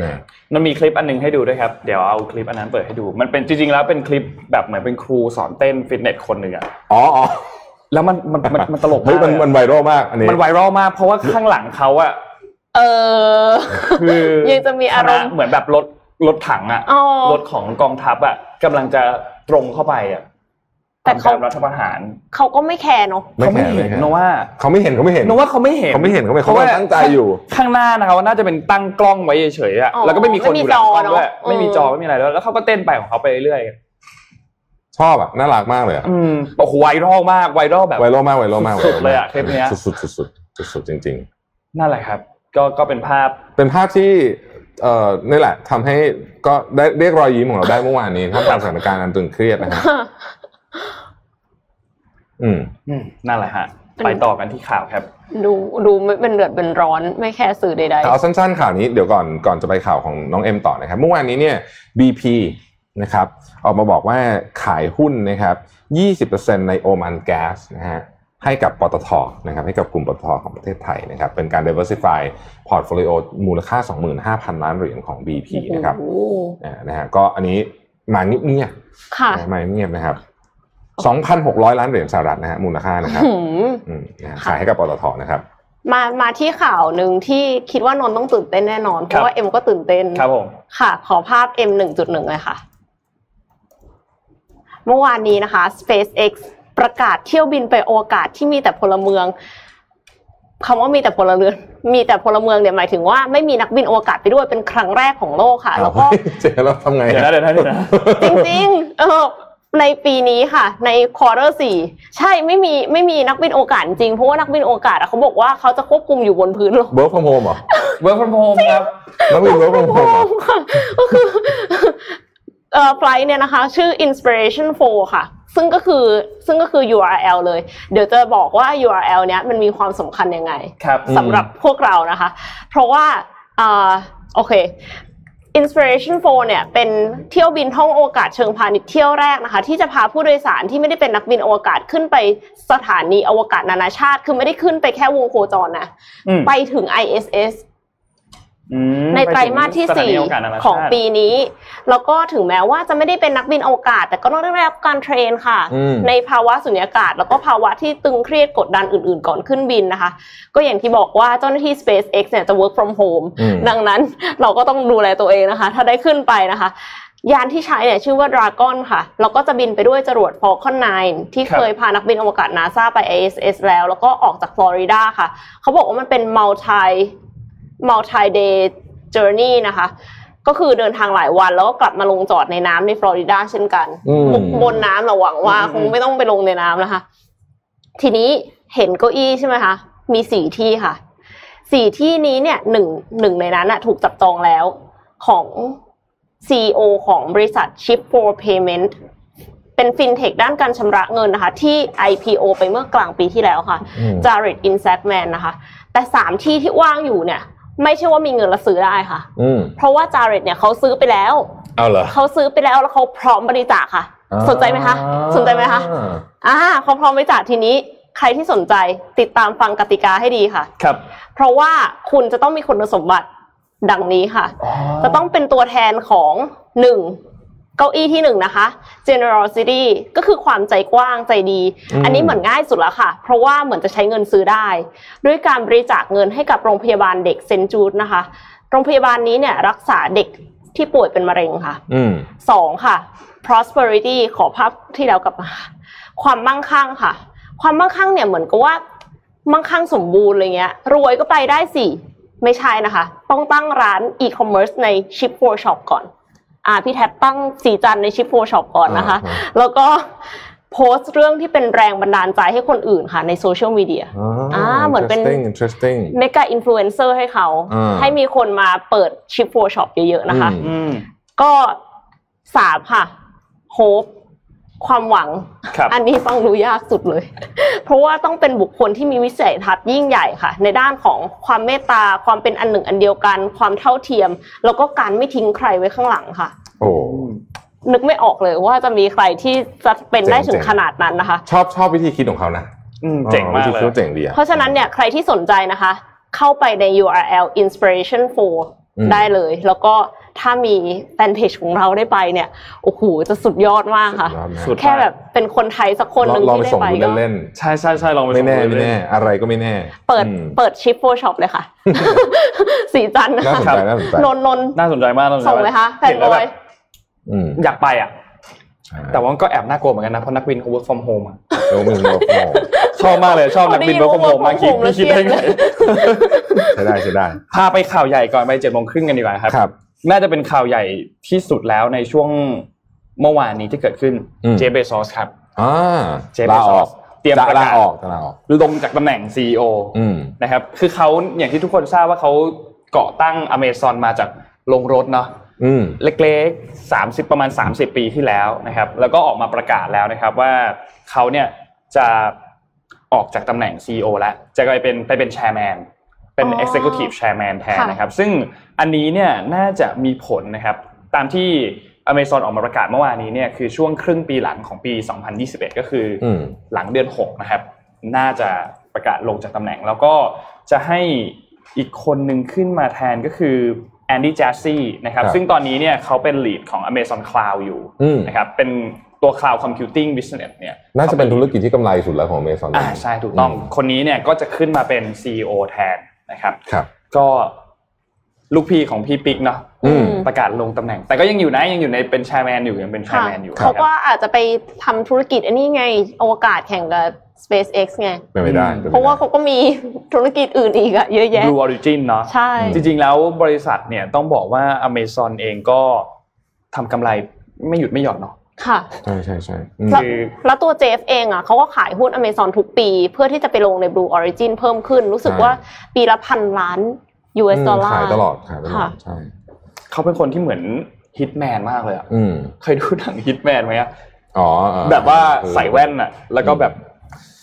นะมันมีคลิปอันหนึงให้ดูด้วยครับ เดี๋ยวเอาคลิปอันนั้นเปิดให้ดู มันเป็นจริงๆแล้วเป็นคลิปแบบเหมือนเป็นครูสอนเต้นฟิตเนสคนหนึ่งอะอ๋ออ๋อแล้วมันมันมันมันตลกเฮ้มายกมันเลยมันอะไวรัลมากอันนี้มันไวรัลมากเพราะว่าข้างหลังเขาอะเออคือยังจะมีอารมณ์คณะเหมือนแบบรถรถถังอะอ๋อรถของกองทัพอะกำลังจะตรงเข้าไปอะ แต่เขาทำการรัฐประหารเขาก็ไม่แคร์เนาะไม่เขาไม่แคร์เห็นไม่แคร์นะว่าเขาไม่เห็นเขาไม่เห็นนึกว่าเขาไม่เห็นเขาไม่เห็นเขาไม่เขากำลังตั้งใจอยู่ ข้างหน้านะครับน่าจะเป็นตั้งกล้องไว้เฉยๆอะอ๋อแล้วก็ไม่มีคนอยู่หลังกล้องด้วยไม่ไม่มีมีจจออเนอะไม่มีอะไรแล้วแล้วเขาก็เต้นไปของเขาไปเรื่อยชอบอะน่ารักมากเลยอะๆอืมโอ้โหไวรัลมากไวรัลแบบไวรัลมากไวรัลมากสุดๆเลยอะคลิปเนี้ยสุดๆสุดๆสุดๆจริงนั่นแหละครับ ก็ก็เป็นภาพๆเป็นภาพที่เอ่อนี่แหละทำให้ก็ได้เรียกรอยยิ้มของเราได้เมื่อวานนี้ท่ามกลางสถานการณ์อันตึงเครียดนะฮะอืม อืมนั่นแหละฮะเป็นไปต่อกันที่ข่าวครับ ดูดูไม่เป็นเดือดเป็นร้อนไม่แคร์สื่อใดเอาสั้นๆข่าวนี้เดี๋ยวก่อนก่อนจะไปข่าวของน้องเอ็มต่อนะครับเมื่อวานนี้เนี่ย BP นะครับ ออกมาบอกว่าขายหุ้นนะครับ 20%ในโอมันแก๊สนะฮะให้กับปตทนะครับให้กับกลุ่มปตทของประเทศไทยนะครับเป็นการ diversify portfolio มูลค่า 25,000 ล้านเหรียญของ BP ๆนะครับโอ้โหอ่านะฮะก็อันนี้มาเงียบค่ะๆนะมาเงียบๆนะครับ 2,600 ล้านเหรียญสหรัฐนะฮะมูลค่านะครับหืมอืมนะฮะขายให้กับปตทนะครับมามาที่ข่าวหนึ่งที่คิดว่านนท์ต้องตื่นเต้นแน่นอน ครับราะว่าเอ็มก็ตื่นเต้นครับผมค่ะ ขอภาพ M หนึ่งจุดหนึ่งเลยค่ะ เมื่อวานนี้นะคะ SpaceX ประกาศเที่ยวบินไปอวกาศที่มีแต่พลเมืองคำว่ามีแต่พลเรือน มีแต่พลเมืองเนี่ยหมายถึงว่าไม่มีนักบินอวกาศไปด้วยเป็นครั้งแรกของโลกค่ะ แล้วก็เจ๊แล้วทำไงเดี๋ยวนะเดี๋ยวนะเดี๋ยวนะจริงๆเออ ในปีนี้ค่ะ ใน quarter สี่ใช่ไม่มีไม่มีนักบินอวกาศจริงเพราะว่านักบินอวกาศอะเขาบอกว่าเขาจะควบคุมอยู่บนพื้นโลกwork from home เหรอ work from home ครับนักบิน work from home เหรอก็คือเอ่อไฟลท์เนี่ยนะคะ ชื่อ Inspiration 4ค่ะ ซึ่งก็คือซึ่งก็คือ URL เลย เดี๋ยวจะบอกว่า URL เนี้ยมันมีความสำคัญยังไงครับสำหรับพวกเรานะคะ เพราะว่าอ่าโอเค Inspiration 4เนี่ยเป็นเที่ยวบินท่องอวกาศเชิงพาณิชย์เที่ยวแรกนะคะ ที่จะพาผู้โดยสารที่ไม่ได้เป็นนักบินอวกาศขึ้นไปสถานีอวกาศนานาชาติ คือไม่ได้ขึ้นไปแค่วงโคจรนะอืมไปถึง ISS อืม ในไตรมาสที่ไปถึงสี่สถานีอวกาศนานาชาติของปีนี้ แล้วก็ถึงแม้ว่าจะไม่ได้เป็นนักบินอวกาศ แต่ก็ต้องได้รับการเทรนค่ะอืมในภาวะสุญญากาศ แล้วก็ภาวะที่ตึงเครียดกดดันอื่น ๆ ก่อนขึ้นบินนะคะ ก็อย่างที่บอกว่าเจ้าหน้าที่ SpaceX เนี่ยจะ work from home อืมดังนั้นเราก็ต้องดูแลตัวเองนะคะ ถ้าได้ขึ้นไปนะคะยานที่ใช้เนี่ยชื่อว่า Dragon ค่ะ แล้วก็จะบินไปด้วยจรวด Falcon 9 ที่ครับเคยพานักบินอวกาศนาซาไป ISS แล้ว แล้วก็ออกจากฟลอริดาค่ะ เขาบอกว่ามันเป็น multi multi day journey นะคะ ก็คือเดินทางหลายวันแล้วก็กลับมาลงจอดในน้ำในฟลอริดาเช่นกันอืมบนน้ำเราหวังว่าอืมคงไม่ต้องไปลงในน้ำนะคะ ทีนี้เห็นเก้าอี้ใช่ไหมคะ มีสี่ที่ค่ะ สี่ที่นี้เนี่ยหนึ่งหนึ่งในนั้นอะถูกจับจองแล้วของ CEO ของบริษัท Chip for Payment เป็นฟินเทคด้านการชำระเงินนะคะ ที่ IPO ไปเมื่อกลางปีที่แล้วค่ะอืม Jared Insackman นะคะ แต่สามที่ที่ว่างอยู่เนี่ย ไม่ใช่ว่ามีเงินแล้วซื้อได้ค่ะ อืมเพราะว่า Jared เนี่ยเขาซื้อไปแล้ว เอาเหรอ เขาซื้อไปแล้วแล้วเขาพร้อมบริจาคค่ะ สนใจไหมคะ สนใจไหมคะ อ่าเขาพร้อมบริจาคทีนี้ ใครที่สนใจติดตามฟังกติกาให้ดีค่ะ ครับ เพราะว่าคุณจะต้องมีคุณสมบัติดังนี้ค่ะอ๋อจะต้องเป็นตัวแทนของหนึ่ง เก้าอี้ที่หนึ่งนะคะ generosity ก็คือความใจกว้างใจดีอืมอันนี้เหมือนง่ายสุดแล้วค่ะ เพราะว่าเหมือนจะใช้เงินซื้อได้ ด้วยการบริจาคเงินให้กับโรงพยาบาลเด็กเซนจูดนะคะ โรงพยาบาลนี้เนี่ยรักษาเด็กที่ป่วยเป็นมะเร็งค่ะอืมสองค่ะ prosperity ขอภาพที่แล้วกลับมา ความมั่งคั่งค่ะ ความมั่งคั่งเนี่ยเหมือนกับว่า มั่งคั่งสมบูรณ์อะไรเงี้ย รวยก็ไปได้สิ ไม่ใช่นะคะ ต้องตั้งร้าน e-commerce ใน Ship for Shop ก่อน อ่าพี่แท็บตั้งสีจันใน Ship for Shop ก่อนนะคะอ่าแล้วก็โพสต์เรื่องที่เป็นแรงบันดาลใจให้คนอื่นค่ะในโซเชียลมีเดียอ่าเหมือนเป็น interesting interesting เมก a อินฟลูเอนเซอร์ให้เขาอ่าให้มีคนมาเปิด Ship for Shop เยอะๆนะคะอืมอืมก็สามค่ะ hope ความหวัง ครับอันนี้ฟังดูยากสุดเลย เพราะว่าต้องเป็นบุคคลที่มีวิสัยทัศน์ยิ่งใหญ่ค่ะ ในด้านของความเมตตา ความเป็นอันหนึ่งอันเดียวกัน ความเท่าเทียม แล้วก็การไม่ทิ้งใครไว้ข้างหลังค่ะ โอ้ นึกไม่ออกเลยว่าจะมีใครที่จะเป็นได้ถึงขนาดนั้นนะคะ ชอบชอบวิธีคิดของเขานะอืมเจ๋งมากวิธีเลคิดยเขาเจ๋งดีอะ เพราะฉะนั้นเนี่ยใครที่สนใจนะคะ เข้าไปใน URL inspiration for อืม ได้เลย แล้วก็ ถ้ามีแฟนเพจของเราได้ไปเนี่ยโอ้โหจะสุดยอดมากค่ะยอดมากสุดแค่แบบเป็นคนไทยสักคนหนึ่งลองที่ไปได้ส่งไปดูก็เล่นใช่ใช่ใช่ลองไปๆไม่แน่ส่งดูไม่เลยแน่อะไรก็ไม่แน่เปิดอืมเปิดชิปโฟช็อปเลยค่ะ สีจันทร์น่าสนค่ะใจน่าสนใจนนท์นนท์ น่าสนใจมากน่าสนใจส่งเลยคะแฟนเห็นบแล้วอแบยบอืมอยากไปอะ ใช่แต่ว่าก็แอบน่ากลัวเหมือนกันนะ เพราะนักบินเขา work from home อะโอ้มึงโอ้โหชอบมากเลยชอบนักบิน work from home มากคิดพี่คิดได้ไง ใช่ได้ใช่ได้ พาไปข่าวใหญ่ก่อนไปเจ็ดโมงครึ่งกันดีกว่าครับ ครับ น่าจะเป็นข่าวใหญ่ที่สุดแล้วในช่วงเมื่อวานนี้ที่เกิดขึ้นอืมเจเบซอสครับอ่าเจฟลาออกเตรียมจะประกาศลาออกจะลาออกลงจากตำแหน่ง CEO อืมนะครับ คือเขาอย่างที่ทุกคนทราบว่าเขาก่อตั้งอเมซอนมาจากโรงรถเนาะอืมเล็กๆ30ประมาณ30ปีที่แล้วนะครับ แล้วก็ออกมาประกาศแล้วนะครับว่าเขาเนี่ยจะออกจากตำแหน่ง CEO แล้วจะกลายเป็นไปเป็น Chairman เป็นอ๋อ Executive Chairman แทนค่ะนะครับ ซึ่งอันนี้เนี่ยน่าจะมีผลนะครับ ตามที่ Amazon ออกมาประกาศเมื่อวานนี้เนี่ยคือช่วงครึ่งปีหลังของปี 2021 ก็คืออืมหลังเดือน 6 นะครับ น่าจะประกาศลงจากตำแหน่ง แล้วก็จะให้อีกคนหนึ่งขึ้นมาแทนก็คือแอนดี้แจสซี่นะครับครับซึ่งตอนนี้เนี่ยเขาเป็น lead ของ Amazon Cloud อยู่อืมนะครับเป็นตัว Cloud Computing Business เนี่ยน่าจะเป็นธุรกิจที่กำไรสุดแล้วของเมซอนอ่าใช่ถูกต้องคนนี้เนี่ยก็จะขึ้นมาเป็น CEO แทน นะครับครับ ก็ลูกพี่ของพี่ปิ๊กเนาะอืมประกาศลงตำแหน่ง แต่ก็ยังอยู่นะยังอยู่ในเป็นแชร์แมนอยู่ยังเป็นแชค่ะร์แมนอยู่เขานะคก็รับอาจจะไปทำธุรกิจอันนี้ไงอวกาศแข่งกับ SpaceX ไงเป็นไม่ได้อืมป็นเพราะว่าไม่ได้เขาก็มีธุรกิจอื่นอีกอะเยอะแยะ Blue Origin เนาะใช่ จริง ๆ แล้วบริษัทเนี่ยต้องบอกว่า Amazon เองก็ทำกำไรไม่หยุดไม่หย่อนเนาะ ค่ะใช่ใช่ใช่อืมแล้วคือแล้วตัวเจฟเองอะเขาก็ขายหุ้น Amazon ทุกปี เพื่อที่จะไปลงใน Blue Origin เพิ่มขึ้น รู้สึกว่าปีละพันล้าน US อืมดอลลาร์ขายตลอดขายตลอค่ะดใช่เขาเป็นคนที่เหมือนฮิตแมนมากเลยอะอืมเคยดูหนังฮิตแมนไหมอะอ๋อเออแบบว่าเออใส่แว่นอะแล้วก็แบบ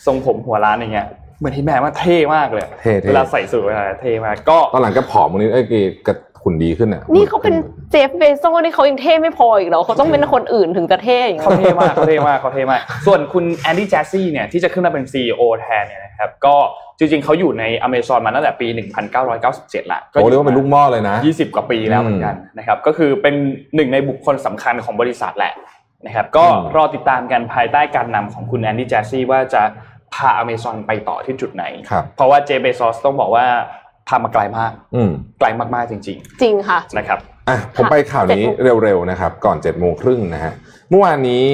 ทรงผมหัวล้านอย่างเงี้ยเหมือนฮิตแมนมากเท่มากเลยอะเท่ๆเวลาใส่สูทเวลาเท่มากก็ตอนหลังก็ผอมวันนี้เอ้ยกระ หุ่นดีขึ้นอะนี่เขาเป็นเจฟเบโซนี่เขายังเท่ไม่พออีกเหรอเขาต้องเป็นคนอื่นถึงจะเท่อย่างเขาเงี้ยเท่มากเขาเท่มากเขาเท่มากส่วนคุณแอนดี้แจสซี่เนี่ยที่จะขึ้นมาเป็น CEO แทนเนี่ยนะครับก็จริงๆเขาอยู่ใน Amazon มาตั้งแต่ปี 1997ละโอ้เรียกว่าเป็นลูกหม้อเลยนะ 20 กว่าปีแล้วเหมือนกันนะครับก็คือเป็นหนึ่งในบุคคลสำคัญของบริษัทแหละนะครับก็รอติดตามกันภายใต้การนำของคุณแอนดี้แจสซี่ว่าจะพา Amazon ไปต่อที่จุดไหน เพราะว่าเจฟฟ์ เบโซสต้องบอกว่า พามาไกลมากอืมไกลมากๆจริงจริงค่ะๆนะครับอะผมไปข่าวนี้เจ็ดโมงเร็วๆนะครับ ก่อนเจ็ดโมงครึ่งนะฮะเมื่อวานนี้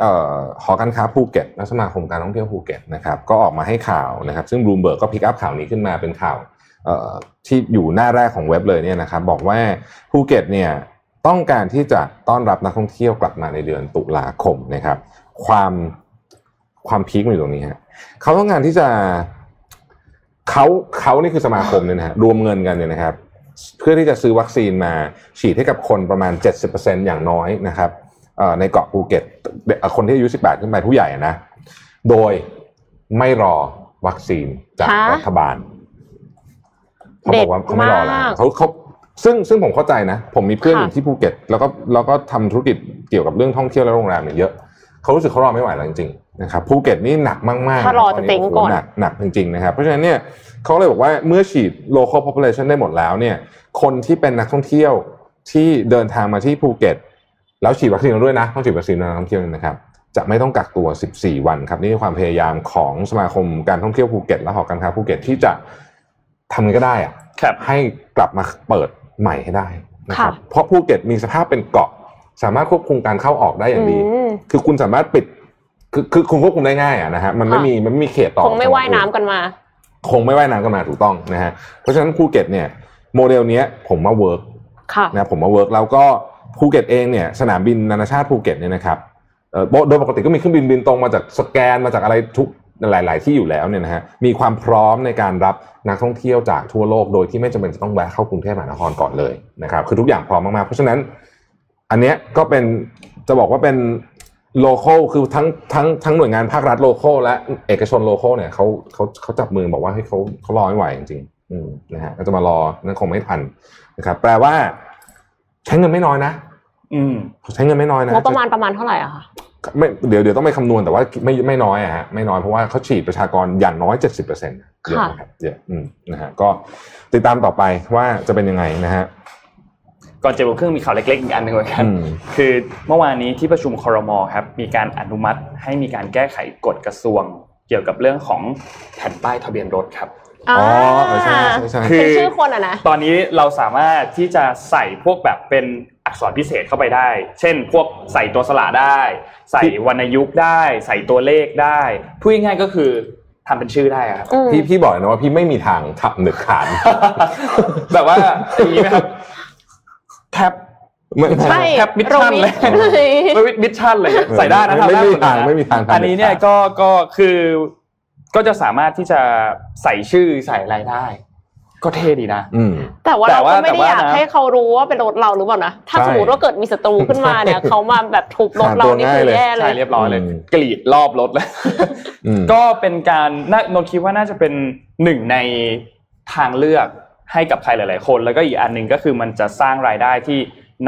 เอ่อหอการค้าภูเก็ตและสมาคมการท่องเที่ยวภูเก็ตนะครับก็ออกมาให้ข่าวนะครับ ซึ่งบลูมเบิร์กก็ pick up ข่าวนี้ขึ้นมาเป็นข่าวเอ่อที่อยู่หน้าแรกของเว็บเลยเนี่ยนะครับบอกว่าภูเก็ตเนี่ยต้องการที่จะต้อนรับนักท่องเที่ยวกลับมาในเดือนตุลาคมนะครับ ความความพีคมันอยู่ตรงนี้ฮะเขาต้องการที่จะ เขาเขานี่คือสมาคมเนี่ยนะฮะรวมเงินกันเนี่ยนะครับ เพื่อที่จะซื้อวัคซีนมาฉีดให้กับคนประมาณ 70%อย่างน้อยนะครับเอ่อในเกาะภูเก็ตเอ่อคนที่อายุ 18 ขึ้นไปผู้ใหญ่อะนะโดยไม่รอวัคซีนจากฮะรัฐบาลเขาบอกว่าเขาไม่รอแล้วเด็ดมากเขาเขาซึ่งซึ่งผมเข้าใจนะ ผมมีเพื่อนอค่ะยู่ที่ภูเก็ต แล้วก็แล้วก็ทำธุรกิจเกี่ยวกับเรื่องท่องเที่ยวและโรงแรมเนี่ยเยอะเขารู้สึกเขารอไม่ไหวแล้วจริงๆ นะครับภูเก็ตนี่หนักมากๆถ้ารอจะเจ๊งก่อนโโหหนักหนักจริงๆนะครับเพราะฉะนั้นเนี่ยเขาเลยบอกว่าเมื่อฉีด local population ได้หมดแล้วเนี่ยคนที่เป็นนักท่องเที่ยวที่เดินทางมาที่ภูเก็ต แล้วฉีดวัคซีนแล้วด้วยนะต้องฉีดวัคซีนนักท่องเที่ยวนะครับจะไม่ต้องกักตัว 14 วันครับนี่คือความพยายามของสมาคมการท่องเที่ยวภูเก็ตและหอการค้าภูเก็ตที่จะทำไงก็ได้อะครับให้กลับมาเปิดใหม่ให้ได้นะครับค่ะเพราะภูเก็ตมีสภาพเป็นเกาะ สามารถควบคุมการเข้าออกได้อย่างดีอืมคือคุณสามารถปิด คือคือคุณควบคุมได้ง่ายอะนะฮะมันไม่ค่ะมีมันไม่มีเขตต่อคงไม่ว่ายน้ำกันมา คงไม่ว่ายน้ำกันมาถูกต้องนะฮะเพราะฉะนั้นภูเก็ตเนี่ยโมเดลเนี้ยผมว่า work ค่ะนะผมว่า work แล้วก็ภูเก็ตเองเนี่ยสนามบินนานาชาติภูเก็ตเนี่ยนะครับเอ่อโดยปกติก็มีเครื่องบินบินตรงมาจากสแกนมาจากอะไรทุกหลาย ๆ ที่อยู่แล้วเนี่ยนะฮะมีความพร้อมในการรับนักท่องเที่ยวจากทั่วโลกโดยที่ไม่จำเป็นจะต้องแวะเข้ากรุงเทพมหานครก่อนเลยนะครับคือทุกอย่างพร้อมมากๆเพราะฉะนั้น อันเนี้ยก็เป็นจะบอกว่าเป็น local คือทั้งทั้งทั้งหน่วยงานภาครัฐ local และเอกชน local เนี่ยเขาเขาเขาจับมือบอกว่าให้เขาเขารอไม่ไหวจริงๆอืมนะฮะก็จะมารอนั่นคงไม่ทันนะครับ แปลว่า ใช้เงินไม่น้อยนะอืมใช้เงินไม่น้อยนะงบประมาณประมาณเท่าไหร่อะคะไม่เดี๋ยวเดี๋ยวต้องไปคำนวณแต่ว่าไม่ไม่น้อยอะฮะไม่น้อยเพราะว่าเขาฉีดประชากรอย่างน้อยเจ็ดสิบเปอร์เซ็นต์เยอะนะครับเยอะอืมนะฮะก็ติดตามต่อไปว่าจะเป็นยังไงนะฮะ ก่อนเจ็ดโมงครึ่งมีข่าวเล็กๆอีกอันหนึ่งเหมือนกันอืมคือเมื่อวานนี้ที่ประชุมครมครับมีการอนุมัติให้มีการแก้ไขกฎกระทรวง เกี่ยวกับเรื่องของแผ่นป้ายทะเบียนรถครับอ่าอ๋อเออใช่ใช่ใช่คืเป็นชื่อคนอะนะตอนนี้เราสามารถที่จะใส่พวกแบบเป็นอักษรพิเศษเข้าไปได้ เช่น พวกใส่ตัวสระได้ ใส่วรรณยุกต์ได้ ใส่ตัวเลขได้พูดง่ายๆก็คือทำเป็นชื่อได้อะครับอืมพี่พี่บอกเลยนะว่าพี่ไม่มีทางทับหนึกขาดแบบว่าอย่างนี้ไหมครับแท็บไม่ใช่แท็บมิชชั่นเลยโรมิไม่มิชชั่นเลยใส่ได้นะไม่ทำด้ไม่มีหดทางนะไม่มีทางทำอันนี้เนี่ยด็ดขาดก็ก็คือก็จะสามารถที่จะใส่ชื่อใส่อะไรได้ ก็เท่ดีนะอืมแต่ว่าแต่เราว่าก็ไม่แต่ได้ว่าอยากนะให้เขารู้ว่าเป็นรถเราหรือเปล่านะถ้าใช่สมมติว่าเกิดมีศัตรูขึ้นมาเนี่ยเขามาแบบทุบรถเรานี่คือแย่เลใช่ยเรียบร้อยเลยอืมกรีดรอบรถเลยอืมก็เป็นการน่านนท์คิดว่าน่าจะเป็นหนึ่งในทางเลือก ให้กับใครหลาย ๆ คน แล้วก็อีกอันหนึ่งก็คือมันจะสร้างรายได้ที่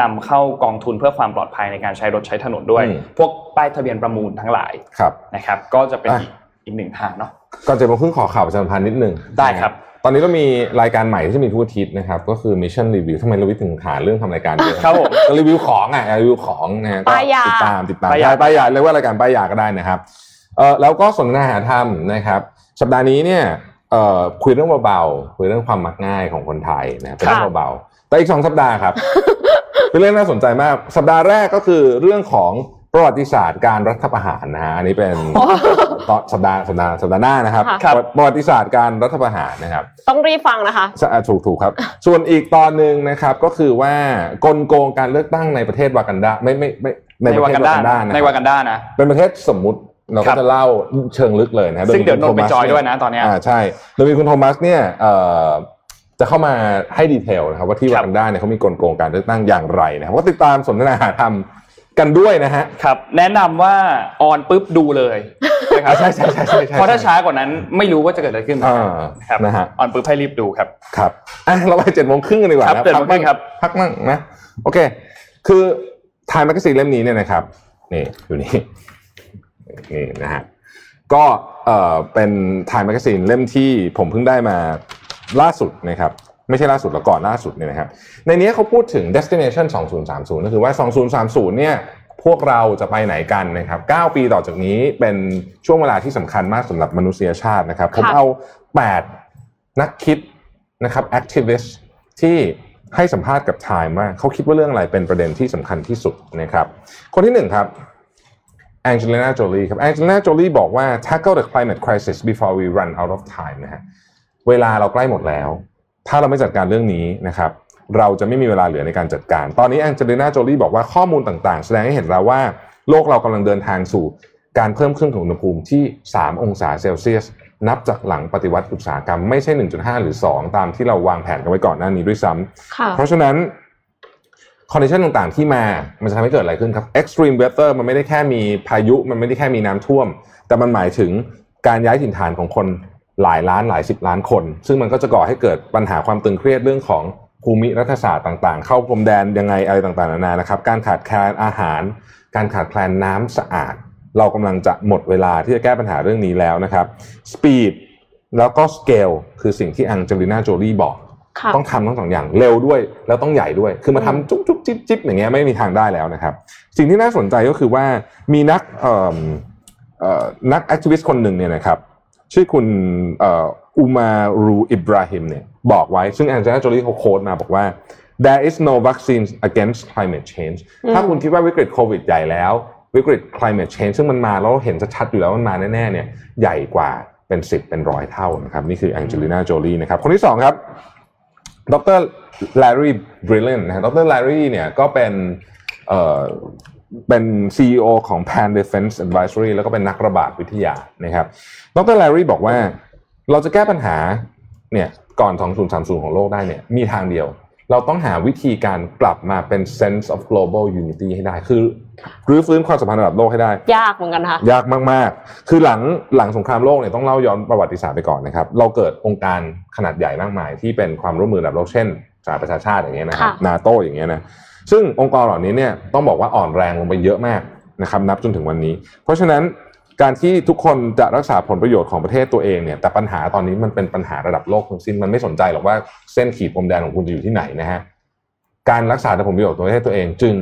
นำเข้ากองทุนเพื่อความปลอดภัยในการใช้รถใช้ถนนด้วยอืมพวกป้ายทะเบียนประมูลทั้งหลายครับนะครับ ก็จะเป็นอะอีกอีกหนึ่งทางเนาะก่อนจะมาพึ่งขอข่าวประชาสัมพันธ์นิดนึงได้ครับ ตอนนี้เรามีรายการใหม่ที่จะมีทุกอาทิตย์นะครับ ก็คือ Mission Review ทำไมเราวิถึงหาเรื่องทำรายการเยอะครับผมก็รีวิวของอะรีวิวของนะฮะก็ป้ายยาติดตามติดตามป้ายยาใช่ป้ายยาเรียกว่ารายการป้ายยาก็ได้นะครับเออแล้วก็สนทนาหาธรรมนะครับ สัปดาห์นี้เนี่ย เอ่อคุยเรื่องเบาๆคุยเรื่องความมักง่ายของคนไทยนะครับเป็นเรื่องเบาๆแต่อีกสองสัปดาห์ครับเป็นเรื่องน่าสนใจมาก สัปดาห์แรกก็คือเรื่องของประวัติศาสตร์การรัฐประหารนะฮะอันนี้เป็นตอนสัปดาห์สัปดาห์สัปดาห์หน้านะครับค่ะประวัติศาสตร์การรัฐประหารนะครับ ต้องรีบฟังนะคะใช่อะถูกถูกครับ ส่วนอีกตอนหนึ่งนะครับก็คือว่ากลโกงการเลือกตั้งในประเทศวากันดาไม่ไม่ไม่ในประเทศวากันดานะในครับวากันดานะเป็นประเทศสมมุติ ครับเราครัก็บจะเล่าเชิงลึกเลยนะซึ่งเดี๋ยวนนท์ไปคุณโทมัสจอยด้วยนะตอนเนี้ยอ่าใช่โดยมีคุณโทมัสเนี่ยเอ่อจะเข้ามาให้ detail นะครับว่าที่วากันดาครับเนี่ยเขามีกลโกงการเลือกตั้งอย่างไรนะครับก็ติดตามสนทนาหาธรรมกันด้วยนะฮะครับ แนะนำว่า on ปุ๊บดูเลยนะครับใช่ใช่ใช่ใช่ใช่เพราะถ้าช้ากว่านั้นไม่รู้ว่าจะเกิดอะไรขึ้นอ่าครับนะฮะ on ปุ๊บให้รีบดูครับครับอะเราไปเจ็ดโมงครึ่งกันดีกว่าครับนะเจ็ดโมงครึ่งครับพักมั่งนะโอเค คือ Time Magazine เล่มนี้เนี่ยนะครับนี่อยู่นี่ นี่นะฮะก็เอ่อเป็น Time Magazine เล่มที่ผมเพิ่งได้มาล่าสุดนะครับไม่ใช่ล่าสุดแล้วก่อนล่าสุดเนี่ยนะครับในนี้เขาพูดถึง destination 2030 ก็คือว่า 2030 เนี่ยพวกเราจะไปไหนกันนะครับ 9 ปีต่อจากนี้เป็นช่วงเวลาที่สำคัญมากสำหรับมนุษยชาตินะครับ ผมค่ะเอา 8 นักคิดนะครับ activist ที่ให้สัมภาษณ์กับ Time ว่าเขาคิดว่าเรื่องอะไรเป็นประเด็นที่สำคัญที่สุดนะครับ คนที่หนึ่งครับ แองเจลิน่าโจลีครับแองเจลิน่าโจลีบอกว่า tackle the climate crisis before we run out of time นะฮะเวลาเราใกล้หมดแล้ว ถ้าเราไม่จัดการเรื่องนี้นะครับเราจะไม่มีเวลาเหลือในการจัดการ ตอนนี้แองเจลิน่าโจลีบอกว่าข้อมูลต่างๆ แสดงให้เห็นแล้วว่าโลกเรากำลังเดินทางสู่การเพิ่มขึ้นของอุณหภูมิที่ 3 องศาเซลเซียส นับจากหลังปฏิวัติอุตสาหกรรมไม่ใช่ 1.5 หรือ 2 ตามที่เราวางแผนกันไว้ก่อนหน้านี้ด้วยซ้ำค่ะเพราะฉะนั้น condition ต่างๆ ที่มา มันจะทำให้เกิดอะไรขึ้นครับ extreme weather มันไม่ได้แค่มีพายุ มันไม่ได้แค่มีน้ำท่วม แต่มันหมายถึงการย้ายถิ่นฐานของคนหลายล้านหลายสิบล้านคน ซึ่งมันก็จะก่อให้เกิดปัญหาความตึงเครียดเรื่องของภูมิรัฐศาสตร์ต่างๆ เข้าพรมแดนยังไงอะไรต่างๆนานานะครับ การขาดแคลนอาหาร การขาดแคลนน้ำสะอาด เรากำลังจะหมดเวลาที่จะแก้ปัญหาเรื่องนี้แล้วนะครับ speed แล้วก็ scale คือสิ่งที่อังเจลิน่าโจลี่บอก ต้องทำทั้งสองอย่างเร็วด้วย แล้วต้องใหญ่ด้วย คือมาทำจุ๊บจุ๊บจิ๊บจิ๊บอย่างเงี้ยไม่มีทางได้แล้วนะครับ สิ่งที่น่าสนใจก็คือว่ามีนักเอ่อเอ่อนัก activist คนหนึ่งเนี่ยนะครับชื่อคุณเอ่ออุมารูอิบราฮิมเนี่ยบอกไว้ ซึ่งแอนเจลิน่าโจลี่เขา quote มาบอกว่า there is no vaccine against climate change อืมถ้าคุณคิดว่าวิกฤตโควิดใหญ่แล้ว วิกฤต climate change ซึ่งมันมาแล้วเห็นชัดๆอยู่แล้วมันมาแน่ๆเนี่ยใหญ่กว่าเป็นสิบเป็นร้อยเท่านะครับ นี่คือแองเจลิน่าโจลี่นะครับ คนที่สองครับ ดรแลรี่บริลเลนนะฮะดรแลรี่เนี่ยก็เป็นเอ่อเป็น CEO ของ Pan Defense Advisory แล้วก็เป็นนักระบาดวิทยานะครับ ดรแลรี่บอกว่าเราจะแก้ปัญหาเนี่ยก่อน 2030 ของโลกได้เนี่ยมีทางเดียว เราต้องหาวิธีการกลับมาเป็น sense of global unity ให้ได้ คือรื้อฟื้นความสัมพันธ์ระดับโลกให้ได้ ยากเหมือนกันค่ะ ยากมาก ๆ คือหลังหลังสงครามโลกเนี่ยต้องเล่าย้อนประวัติศาสตร์ไปก่อนนะครับ เราเกิดองค์การขนาดใหญ่มากมาย ที่เป็นความร่วมมือระดับโลก เช่นสหประชาชาติอย่างเงี้ยนะครับค่ะนาโตอย่างเงี้ยนะ ซึ่งองค์กรเหล่านี้เนี่ยต้องบอกว่าอ่อนแรงลงไปเยอะมากนะครับนับจนถึงวันนี้ เพราะฉะนั้น การที่ทุกคนจะรักษาผลประโยชน์ของประเทศตัวเองเนี่ยแต่ปัญหาตอนนี้มันเป็นปัญหาระดับโลกทั้งสิ้นมันไม่สนใจหรอกว่าเส้นขีดพรมแดนของคุณจะอยู่ที่ไหนนะฮะการรักษาผลประโยชน์ตัวประเทศตัวเอง จึง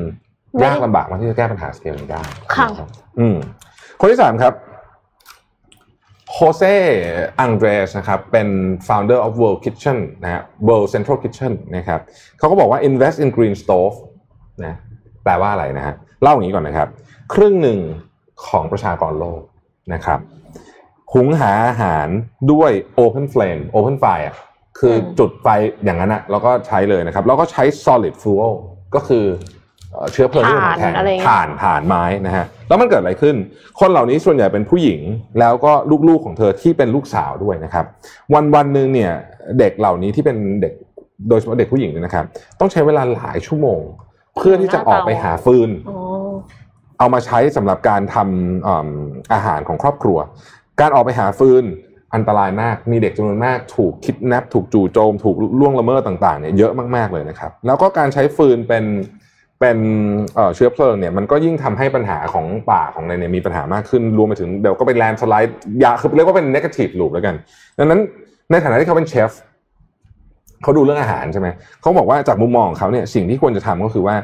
ยากลำบากมากที่จะแก้ปัญหาสเกลนี้ได้ค่ะอืมคนที่สามครับโฮเซ่อังเดรสนะครับเป็น founder of World Kitchen นะฮะ World Central Kitchen นะครับเขาก็บอกว่า invest in green stove นะแปลว่าอะไรนะฮะเล่าอย่างนี้ก่อนนะครับ ครึ่งหนึ่ง ของประชากรโลกนะครับหุงหาอาหารด้วย open flame open fire อะคืออมจุดไฟอย่างนั้นอะแล้วก็ใช้เลยนะครับ แล้วก็ใช้ solid fuel ก็คือเอ่อเชื้อเพลิงที่เป็นของแข็งถ่านอะไรอย่างเงี้ยถ่านถ่านไม้นะฮะแล้วมันเกิดอะไรขึ้น คนเหล่านี้ส่วนใหญ่เป็นผู้หญิง แล้วก็ลูกๆของเธอที่เป็นลูกสาวด้วยนะครับ วันวันๆหนึ่งเนี่ยเด็กเหล่านี้ที่เป็นเด็กโดยเฉพาะเด็กผู้หญิงเนี่ยนะครับ ต้องใช้เวลาหลายชั่วโมง เพื่อที่จะออกไปหาฟืนอ๋อ เอามาใช้สำหรับการทำอืมอาหารของครอบครัว การออกไปหาฟืนอันตรายมาก มีเด็กจำนวนมากถูกคิดแนปถูกจู่โจม ถูกล่วงละเมิดต่างๆเนี่ยเยอะมากๆเลยนะครับ แล้วก็การใช้ฟืนเป็นเป็นเชื้อเพลิงเนี่ยมันก็ยิ่งทำให้ปัญหาของป่าของอะไรเนี่ยมีปัญหามากขึ้นรวมไปถึงเดี๋ยวก็เป็นแลนด์สไลด์ยาคือเรียกว่าเป็น negative loop แล้วกัน ดังนั้นในฐานะที่เขาเป็นเชฟเขาดูเรื่องอาหารใช่ไหมเขาบอกว่าจากมุมมองของเขาเนี่ยสิ่งที่ควรจะทำก็คือว่า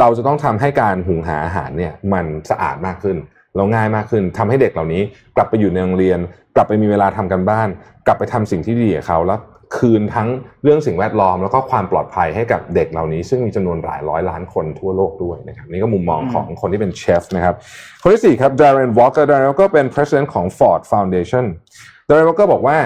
เราจะต้องทำให้การหุงหาอาหารเนี่ยมันสะอาดมากขึ้นแล้วง่ายมากขึ้นทำให้เด็กเหล่านี้ กลับไปอยู่ในโรงเรียน กลับไปมีเวลาทำกันบ้าน กลับไปทำสิ่งที่ดีกับเขาแล้วคืนทั้งเรื่องสิ่งแวดล้อม แล้วก็ความปลอดภัยให้กับเด็กเหล่านี้ ซึ่งมีจำนวนหลายร้อยล้านคนทั่วโลกด้วยนะครับนี่ก็มุมมองของคนที่เป็นเชฟนะครับ คนที่สี่ครับ Darren Walker Darren Walker เป็น president ของ Ford Foundation Darren Walker บอกว่า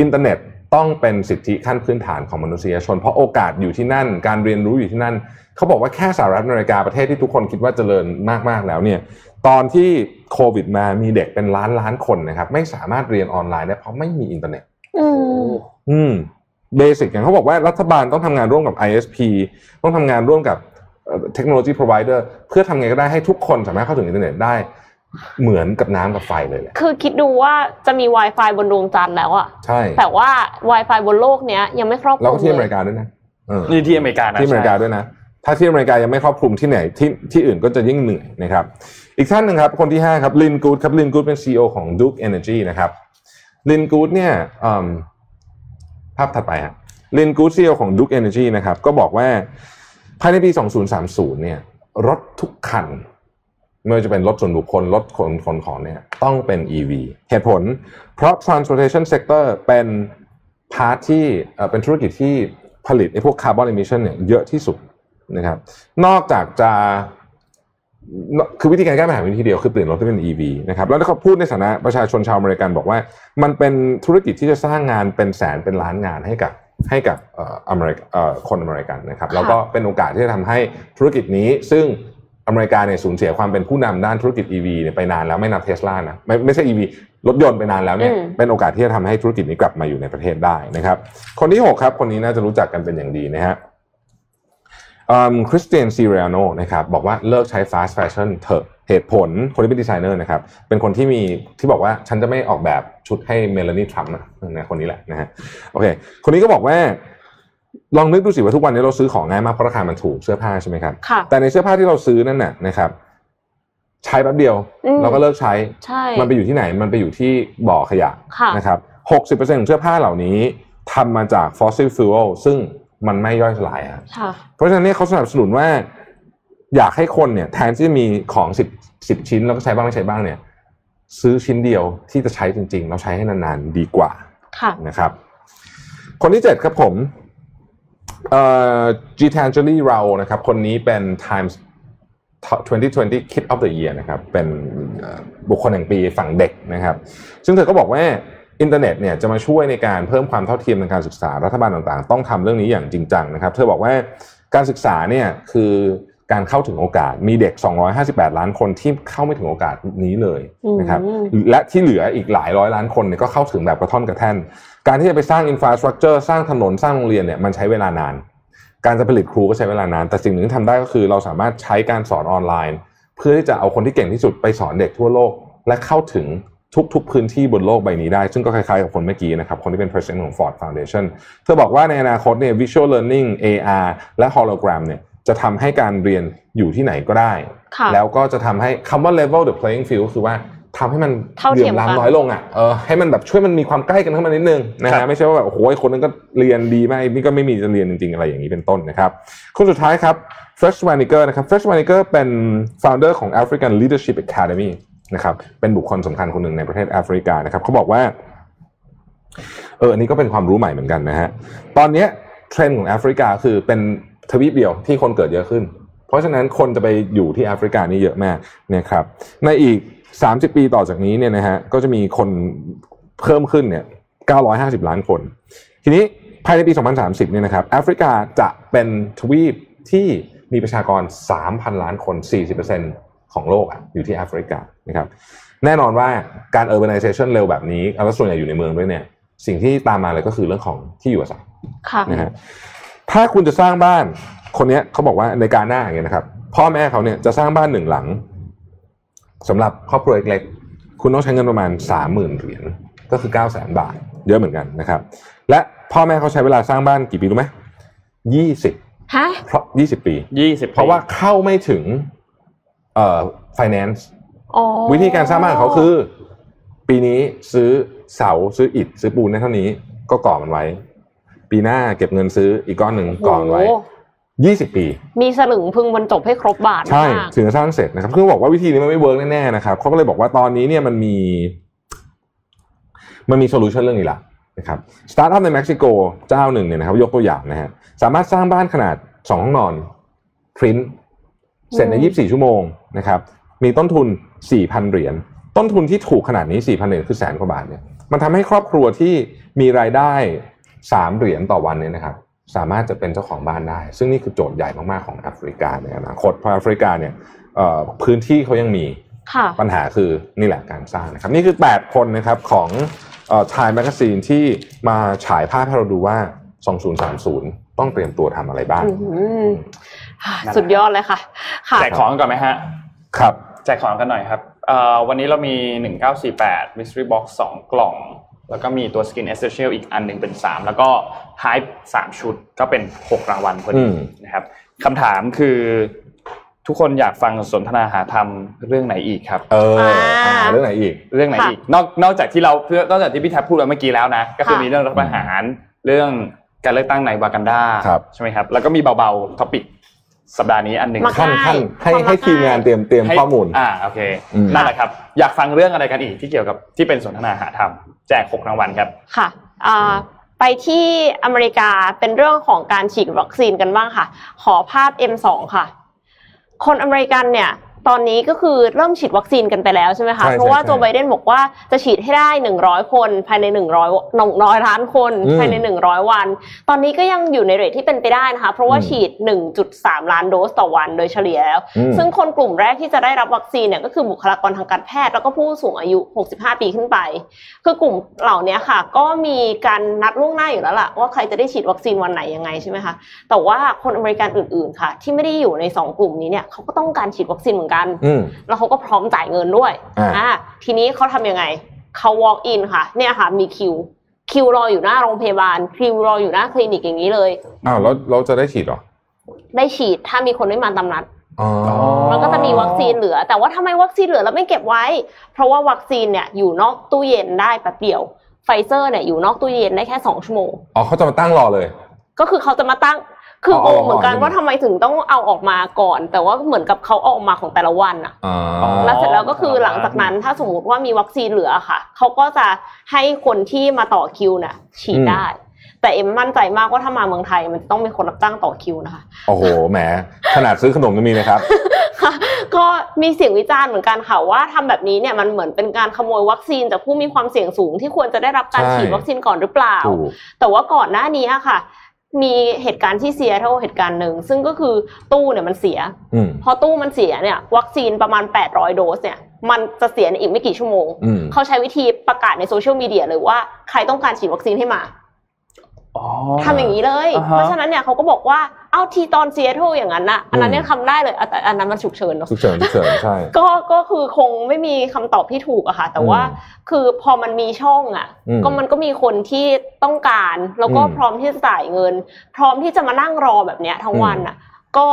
อินเทอร์เน็ตต้องเป็นสิทธิขั้นพื้นฐานของมนุษยชน เพราะโอกาสอยู่ที่นั่น การเรียนรู้อยู่ที่นั่น เขาบอกว่าแค่สหรัฐอเมริกาประเทศที่ทุกคนคิดว่าเจริญมากๆแล้วเนี่ยตอนที่โควิดมามีเด็กเป็นล้านล้านคนนะครับ ไม่สามารถเรียนออนไลน์ได้เพราะไม่มีอินเทอร์เน็ตอืมอืม basic อย่างเขาบอกว่ารัฐบาลต้องทำงานร่วมกับ ISP ต้องทำงานร่วมกับ technology provider เพื่อทำไงก็ได้ให้ทุกคนสามารถเข้าถึงอินเทอร์เน็ตได้เหมือนกับน้ำกับไฟเลยแหละคือคิดดูว่าจะมี Wi-Fi บนดวงจันทร์แล้วอะใช่ แต่ว่า Wi-Fi บนโลกเนี้ยยังไม่ครอบคลุมแล้วก็ที่อเมริกาเลยด้วยนะเออนี่ที่อเมริกานะที่อเมริกาด้วยนะ ถ้าที่อเมริกายังไม่ครอบคลุมที่ไหนที่ที่อื่นก็จะยิ่งเหนื่อยนะครับ อีกท่านหนึ่งครับ คนที่ 5 ครับ Lynn Good ครับ Lynn Good เป็น CEO ของ Duke Energy นะครับลินกูดเนี่ยภาพถัดไปฮะลินกูด CEO ของ Duke Energy นะครับก็บอกว่าภายในปี 2030 เนี่ยรถทุกคันไม่ว่าจะเป็นรถส่วนบุคคลรถขนขนของเนี่ยต้องเป็น EV เหตุผล เพราะ transportation sector เป็นพาร์ทที่เป็นธุรกิจที่ผลิตไอ้พวก carbon emission เนี่ยเยอะที่สุด นะครับ นอกจากจะคือวิธีการแก้ปัญหาวิธีเดียวคือเปลี่ยนรถให้เป็น EV นะครับแล้วเขาพูดในฐานะประชาชนชาวอเมริกันบอกว่า มันเป็นธุรกิจที่จะสร้างงานเป็นแสนเป็นล้านงานให้กับให้กับเอ่ออเมริกเอ่อคนอเมริกันนะครับแล้วก็เป็นโอกาสที่จะทำให้ธุรกิจนี้ ซึ่งอเมริกาเนี่ยสูญเสียความเป็นผู้นำด้านธุรกิจ EV เนี่ยไปนานแล้วไม่นับเทสลานะไม่ไม่ใช่ EV รถยนต์ไปนานแล้วเนี่ยอืมเป็นโอกาสที่จะทำให้ธุรกิจนี้กลับมาอยู่ในประเทศได้นะครับ คนที่หกครับ คนนี้น่าจะรู้จักกันเป็นอย่างดีนะฮะ Christian Siriano นะครับบอกว่าเลิกใช้ fast fashion เถอะเหตุผลคนที่เป็นดีไซเนอร์นะครับเป็นคนที่มีที่บอกว่าฉันจะไม่ออกแบบชุดให้เมลานีทรัมป์นะนะคนนี้แหละนะฮะโอเค คนนี้ก็บอกว่า ลองนึกดูสิว่าทุกวันนี้เราซื้อของง่ายมากเพราะราคามันถูกเสื้อผ้าใช่ไหมครับค่ะแต่ในเสื้อผ้าที่เราซื้อนั่นน่ะนะครับใช้แป๊บเดียวอืมเราก็เลิกใช้ใช่มันไปอยู่ที่ไหนมันไปอยู่ที่บ่อขยะค่ะนะครับหกสิบเปอร์เซ็นของเสื้อผ้าเหล่านี้ทำมาจาก fossil fuel ซึ่ง มันไม่ย่อยสลายอะค่ะเพราะฉะนั้นเนี่ยเขาสนับสนุนว่า อยากให้คนเนี่ย แทนที่จะมีของสิบสิบชิ้นแล้วก็ใช้บ้างไม่ใช้บ้างเนี่ย ซื้อชิ้นเดียวที่จะใช้จริงๆแล้วใช้ให้นานๆดีกว่าค่ะนะครับ คนที่เจ็ดครับผมเอ่อ g t a n g e l y เรานะครับ คนนี้เป็น Times 2020 Kid of the Year นะครับ เป็นเอ่อบุคคลแห่งปีฝั่งเด็กนะครับ ซึ่งเธอก็บอกว่า อินเทอร์เน็ตเนี่ยจะมาช่วยในการเพิ่มความเท่าเทียมในการศึกษารัฐบาลต่างๆ ต้องทำเรื่องนี้อย่างจริงจังนะครับ เธอบอกว่าการศึกษาเนี่ยคือการเข้าถึงโอกาสมีเด็ก 258 ล้านคนที่เข้าไม่ถึงโอกาสนี้เลยนะครับอืมและที่เหลืออีกหลายร้อยล้านคนเนี่ยก็เข้าถึงแบบกระท่อนกระแท่น การที่จะไปสร้างอินฟราสตรักเจอร์สร้างถนนสร้างโรงเรียนเนี่ยมันใช้เวลานาน การจะผลิตครูก็ใช้เวลานาน แต่สิ่งหนึ่งที่ทำได้ก็คือเราสามารถใช้การสอนออนไลน์ เพื่อที่จะเอาคนที่เก่งที่สุดไปสอนเด็กทั่วโลก และเข้าถึง ทุกๆ พื้นที่บนโลกใบนี้ได้ ซึ่งก็คล้ายๆกับคนเมื่อกี้นะครับ คนที่เป็น president ของ Ford Foundation เธอบอกว่าในอนาคตเนี่ย visual learning AR และ hologram เนี่ยจะทำให้การเรียนอยู่ที่ไหนก็ได้ค่ะแล้วก็จะทำให้คำว่า level the playing field คือว่าทำให้มันเท่าเหเทีลื่ยอมมกันล้ำน้อยลงอะเออให้มันแบบช่วยมันมีความใกล้กันเข้ามานิดนึงนะครัฮะบไม่ใช่ว่าแบบโอ้โหคนนั้นก็เรียนดีมากนี่ก็ไม่มีจะเรียนจริงๆ อะไรอย่างนี้เป็นต้นนะครับคนสุดท้ายครับ Fresh w a n i g e r นะครับ Fresh w a n i g e r เป็น founder ของ African Leadership Academy นะครับเป็นบุคคลสำคัญคนหนึ่งในประเทศแอฟริกานะครับเขาบอกว่าเอออันนี้ก็เป็นความรู้ใหม่เหมือนกันนะฮะตอนนี้เทรนด์ของแอฟริกาคือเป็นทวีปเดียวที่คนเกิดเยอะขึ้น เพราะฉะนั้นคนจะไปอยู่ที่แอฟริกานี่เยอะมากนะครับในอีก 30 ปีต่อจากนี้เนี่ยนะฮะก็จะมีคนเพิ่มขึ้นเนี่ย950 ล้านคน ทีนี้ภายในปี 2030 เนี่ยนะครับแอฟริกาจะเป็นทวีปที่มีประชากร 3,000 ล้านคน 40% ของโลกอะอยู่ที่แอฟริกานะครับแน่นอนว่าการ urbanization เร็วแบบนี้แล้วส่วนใหญ่อยู่ในเมืองด้วยเนี่ย สิ่งที่ตามมาเลยก็คือเรื่องของที่อยู่อาศัยค่ะนะฮะถ้าคุณจะสร้างบ้านคนเนี้ยเขาบอกว่าในการหน้าอย่างเงี้ยนะครับ พ่อแม่เขาเนี่ยจะสร้างบ้านหนึ่งหลังสำหรับครอบครัวเล็กๆคุณต้องใช้เงินประมาณสามหมื่นเหรียญก็คือเก้าแสนบาท เยอะเหมือนกันนะครับ และพ่อแม่เขาใช้เวลาสร้างบ้านกี่ปีรู้ไหมยี่สิบฮะเพราะยี่สิบปียี่สิบเพราะว่าเข้าไม่ถึง เอ่อ finance อ๋อวิธีการสร้างบ้านของเขาคือ ปีนี้ซื้อเสาซื้ออิฐซื้อปูนได้เท่านี้ ก็ก่อมันไว้ ปีหน้าเก็บเงินซื้ออีกก้อนหนึ่งก่อมันไว้โอ้ยี่สิบปี มีสลึงพึงประจบให้ครบบาทใช่มากถึงจะสร้างเสร็จนะครับคือบอกว่าวิธีนี้มันไม่ work แน่ๆนะครับเขาก็เลยบอกว่าตอนนี้เนี่ยมันมี มันมี solution เรื่องนี้ละนะครับสตาร์ทอัพในเม็กซิโกเจ้าหนึ่งเนี่ยนะครับยกตัวอย่างนะฮะสามารถสร้างบ้านขนาดสองห้องนอนพริ้นเสร็จในอืม24ชั่วโมง นะครับมีต้นทุน 4,000 เหรียญต้นทุนที่ถูกขนาดนี้ 4,000 เหรียญคือแสนกว่าบาทเนี่ยมันทำให้ครอบครัวที่มีรายได้ 3 เหรียญต่อวันเนี่ยนะครับสามารถจะเป็นเจ้าของบ้านได้ ซึ่งนี่คือโจทย์ใหญ่มากๆของแอฟริกาในอนาคตเพราะแอฟริกาเนี่ยเอ่อพื้นที่เขายังมีค่ะปัญหาคือนี่แหละการสร้างนะครับนี่คือ 8 คนนะครับของเอ่อ Time Magazine ที่มาฉายภาพให้เราดูว่า 2030 ต้องเตรียมตัวทำอะไรบ้างอืมสุดยอดเลยค่ะค่ะแจกของกันก่อนไหมฮะ ครับแจกของกันหน่อยครับเอ่อวันนี้เรามี 1948 Mystery Box 2 กล่อง แล้วก็มีตัว Skin Essential อีกอันหนึ่งเป็น 3 แล้วก็ Hype 3 ชุดก็เป็น 6 รางวัลพอดีอืมนะครับคำถามคือทุกคนอยากฟังสนทนาหาธรรมเรื่องไหนอีกครับ เอออ่าอ่าเรื่องไหนอีก เรื่องไหนค่ะอีก นอกนอกจากที่เราเพื่อนอกจากที่พี่แท็บพูดไปเมื่อกี้แล้วนะ ก็คือค่ะมีเรื่องรัฐประหารเรื่องการเลือกตั้งในวากันดาครับใช่ไหมครับ แล้วก็มีเบาๆท็อปิก สัปดาห์นี้อันหนึ่งมาขั้นง่ายขั้นให้ความให้ง่ายทีมงานเตรียมเตรียมให้ข้อมูลอ่าโอเคอืมนั่นแหละครับ อยากฟังเรื่องอะไรกันอีกที่เกี่ยวกับที่เป็นสนทนาหาธรรมแจกหกรางวัลครับค่ะอ่าไปที่อเมริกาเป็นเรื่องของการฉีดวัคซีนกันบ้างค่ะ ขอภาพ M2 ค่ะ คนอเมริกันเนี่ย ตอนนี้ก็คือเริ่มฉีดวัคซีนกันไปแล้วใช่ไหมคะ ใช่เพราะว่าใช่โจไบเดนบอกว่าจะฉีดให้ได้ 100 คนภายใน 100 100ล้านคนอืมภายใน 100 วัน ตอนนี้ก็ยังอยู่ในเรทที่เป็นไปได้นะคะ เพราะว่าอืม ฉีด 1.3 ล้านโดสต่อวันโดยเฉลี่ยแล้ว อืม ซึ่งคนกลุ่มแรกที่จะได้รับวัคซีนเนี่ยก็คือบุคลากรทางการแพทย์แล้วก็ผู้สูงอายุ 65 ปีขึ้นไป คือกลุ่มเหล่านี้ค่ะ ก็มีการนัดล่วงหน้าอยู่แล้วล่ะว่าใครจะได้ฉีดวัคซีนวันไหนยังไงใช่ไหมคะ แต่ว่าคนอเมริกันอื่นๆค่ะ ที่ไม่ได้อยู่ในสองกลุ่มนี้เนี่ยเขาก็ต้องการฉีดวัคซีนเหมือนกันอืมแล้วเขาก็พร้อมจ่ายเงินด้วยอ่าทีนี้เขาทำยังไงเขา walk in ค่ะ เนี่ยค่ะ มีคิว คิวรออยู่หน้าโรงพยาบาล คิวรออยู่หน้าคลินิกอย่างนี้เลยอ้าวแล้วเราจะได้ฉีดเหรอ ได้ฉีดถ้ามีคนไม่มาตามนัดอ๋อมันก็จะมีวัคซีนเหลือ แต่ว่าทำไมวัคซีนเหลือแล้วไม่เก็บไว้ เพราะว่าวัคซีนเนี่ยอยู่นอกตู้เย็นได้แป๊บเดียวไฟเซอร์เนี่ยอยู่นอกตู้เย็นได้แค่สองชั่วโมงอ๋อเขาจะมาตั้งรอเลย ก็คือเขาจะมาตั้ง คือเอ็มงงเอ็มงงเหมือนกันว่าทำไมถึงต้องเอาออกมาก่อน แต่ว่าเหมือนกับเขาเอาออกมาของแต่ละวันอะอ๋อแล้วเสร็จแล้วก็คือหลังจากนั้นถ้าสมมุติว่ามีวัคซีนเหลือค่ะเขาก็จะให้คนที่มาต่อคิวน่ะ ฉีดได้ แต่เอ็มมั่นใจมากว่าถ้ามาเมืองไทย มันจะต้องมีคนรับจ้างต่อคิวนะคะ โอ้โหแหมขนาดซื้อขนมก็มีนะครับค่ะก็มีเสียงวิจารณ์เหมือนกันค่ะว่าทำแบบนี้เนี่ยมันเหมือนเป็นการขโมยวัคซีนจากผู้มีความเสี่ยงสูงที่ควรจะได้รับการใช่ฉีดวัคซีนก่อนหรือเปล่าถูกแต่ว่าก่อนหน้านี้อะค่ะ มีเหตุการณ์ที่เซียเท่าเหตุการณ์หนึ่งซึ่งก็คือตู้เนี่ยมันเสียอืมพอตู้มันเสียเนี่ย วัคซีนประมาณ 800 โดสเนี่ย มันจะเสียในอีกไม่กี่ชั่วโมงอืมเขาใช้วิธีประกาศในโซเชียลมีเดียเลยว่าใครต้องการฉีดวัคซีนให้มาอ๋อทำอย่างนี้เลยอ่าฮะเพราะฉะนั้นเนี่ยเขาก็บอกว่า เอาทีตอนเซียเท่าอย่างนั้นน่ะอันนั้นอืมเนี่ยทำได้เลยอะแต่อันนั้นมันฉุกเฉินเนาะฉุกเฉินฉุกเฉินใช่ก็ก็คือคงไม่มีคำตอบที่ถูกอะค่ะ แต่ว่าอืมคือพอมันมีช่องอะอืมก็มันก็มีคนที่ต้องการแล้วก็อืมพร้อมที่จะจ่ายเงิน พร้อมที่จะมานั่งรอแบบเนี้ยทั้งวันอะก็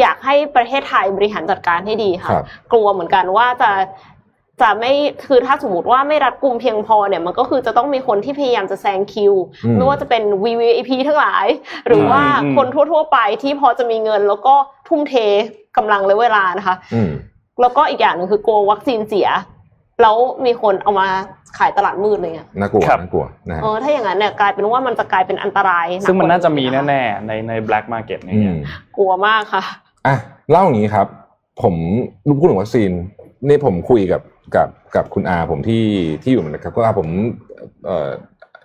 อยากให้ประเทศไทยบริหารจัดการให้ดีค่ะครับกลัวเหมือนกันว่าจะ จะไม่คือถ้าสมมติว่าไม่รัดกุมเพียงพอเนี่ยมันก็คือจะต้องมีคนที่พยายามจะแซงคิวอืมไม่ว่าจะเป็น VVIP ทั้งหลาย หรือว่าอืมคนทั่ว ๆ ไปที่พอจะมีเงินแล้วก็ทุ่มเทกำลังและเวลานะคะอืมแล้วก็อีกอย่างหนึ่งคือกลัววัคซีนเสียแล้วมีคนเอามาขายตลาดมืดเลยไงน่ากลัวครับน่ากลัวนะฮะเออถ้าอย่างนั้นเนี่ยกลายเป็นว่ามันจะกลายเป็นอันตรายหกซึ่งมันน่าจะมีกว่แน่ๆในใน black market เนี่อืยมกลัวมากค่ะอะเล่าอย่างนี้ครับ ผมรู้พูดถึงวัคซีนนี่ผมคุยกับ กับกับคุณอาผมที่ที่อยู่นะครับก็อาผมเอ่อ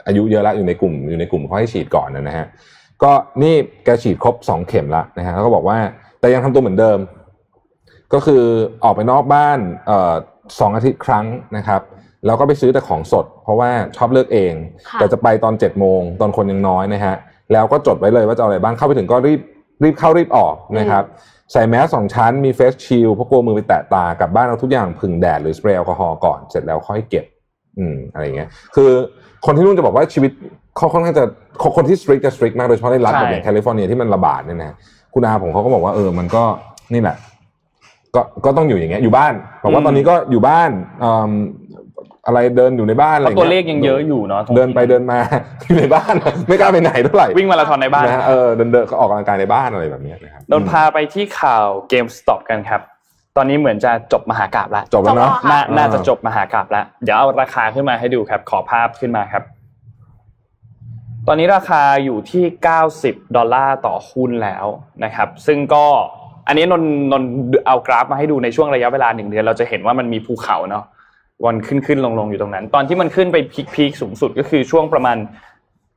อายุเยอะแล้วอยู่ในกลุ่มอยู่ในกลุ่มเขาให้ฉีดก่อนนะฮะก็นี่แกฉีดครบสองเข็มละนะฮะแล้วก็บอกว่าแต่ยังทำตัวเหมือนเดิม ก็คือออกไปนอกบ้านเอ่อสองอาทิตย์ครั้งนะครับแล้วก็ไปซื้อแต่ของสด เพราะว่าชอบเลือกเองค่ะแต่จะไปตอนเจ็ดโมงตอนคนยังน้อยนะฮะแล้วก็จดไว้เลยว่าจะเอาอะไรบ้างเข้าไปถึงก็รีบรีบเข้ารีบออกนะครับ ใส่แมสสองชั้นมี face shield เพราะกลัวมือไปแตะตากลับบ้านเอาทุกอย่างผึ่งแดดหรือสเปรย์แอลกอฮอล์ก่อนเสร็จแล้วค่อยเก็บ อืมอะไรอย่างเงี้ย คือคนที่นู่นจะบอกว่าชีวิตเขาค่อนข้างจะคนคนที่ strict จะ strict มากโดยเฉพาะในรัฐใช่แบบอย่างแคลิฟอร์เนียที่มันระบาดเนี่ยนะคุณอาผมเขาก็บอกว่าเออมันก็นี่แหละ ก็ก็ต้องอยู่อย่างเงี้ยอยู่บ้านบอกว่าตอนนี้ก็อยู่บ้าน อืมอะไรเดินอยู่ในบ้านอะไรเพราะอย่างตัวเงี้ยเลขยังเยอะอยู่เนาะตรงเดินไปเดินมาอยู่ในบ้านไม่กล้าไปไหนเท่าไหร่วิ่งมาราธอนในบ้านนะฮะเออเดินเดินก็ออกกำลังกายในบ้านอะไรแบบเนี้ยนะครับโดนพาไปที่ข่าว GameStop กันครับ ตอนนี้เหมือนจะจบมหากราบแล้วจบแล้วเนาะจบแล้วน่าอ่าน่าจะจบมหากราบแล้วเดี๋ยวเอาราคาขึ้นมาให้ดูครับ ขอภาพขึ้นมาครับ ตอนนี้ราคาอยู่ที่ 90 ดอลลาร์ต่อหุ้นแล้วนะครับ ซึ่งก็อันนี้นนนนเอากราฟมาให้ดูในช่วงระยะเวลาหนึ่งเดือนเราจะเห็นว่ามันมีภูเขาเนาะ วันขึ้นขึ้นลงลงอยู่ตรงนั้น ตอนที่มันขึ้นไปพีคพีคสูงสุดก็คือช่วงประมาณ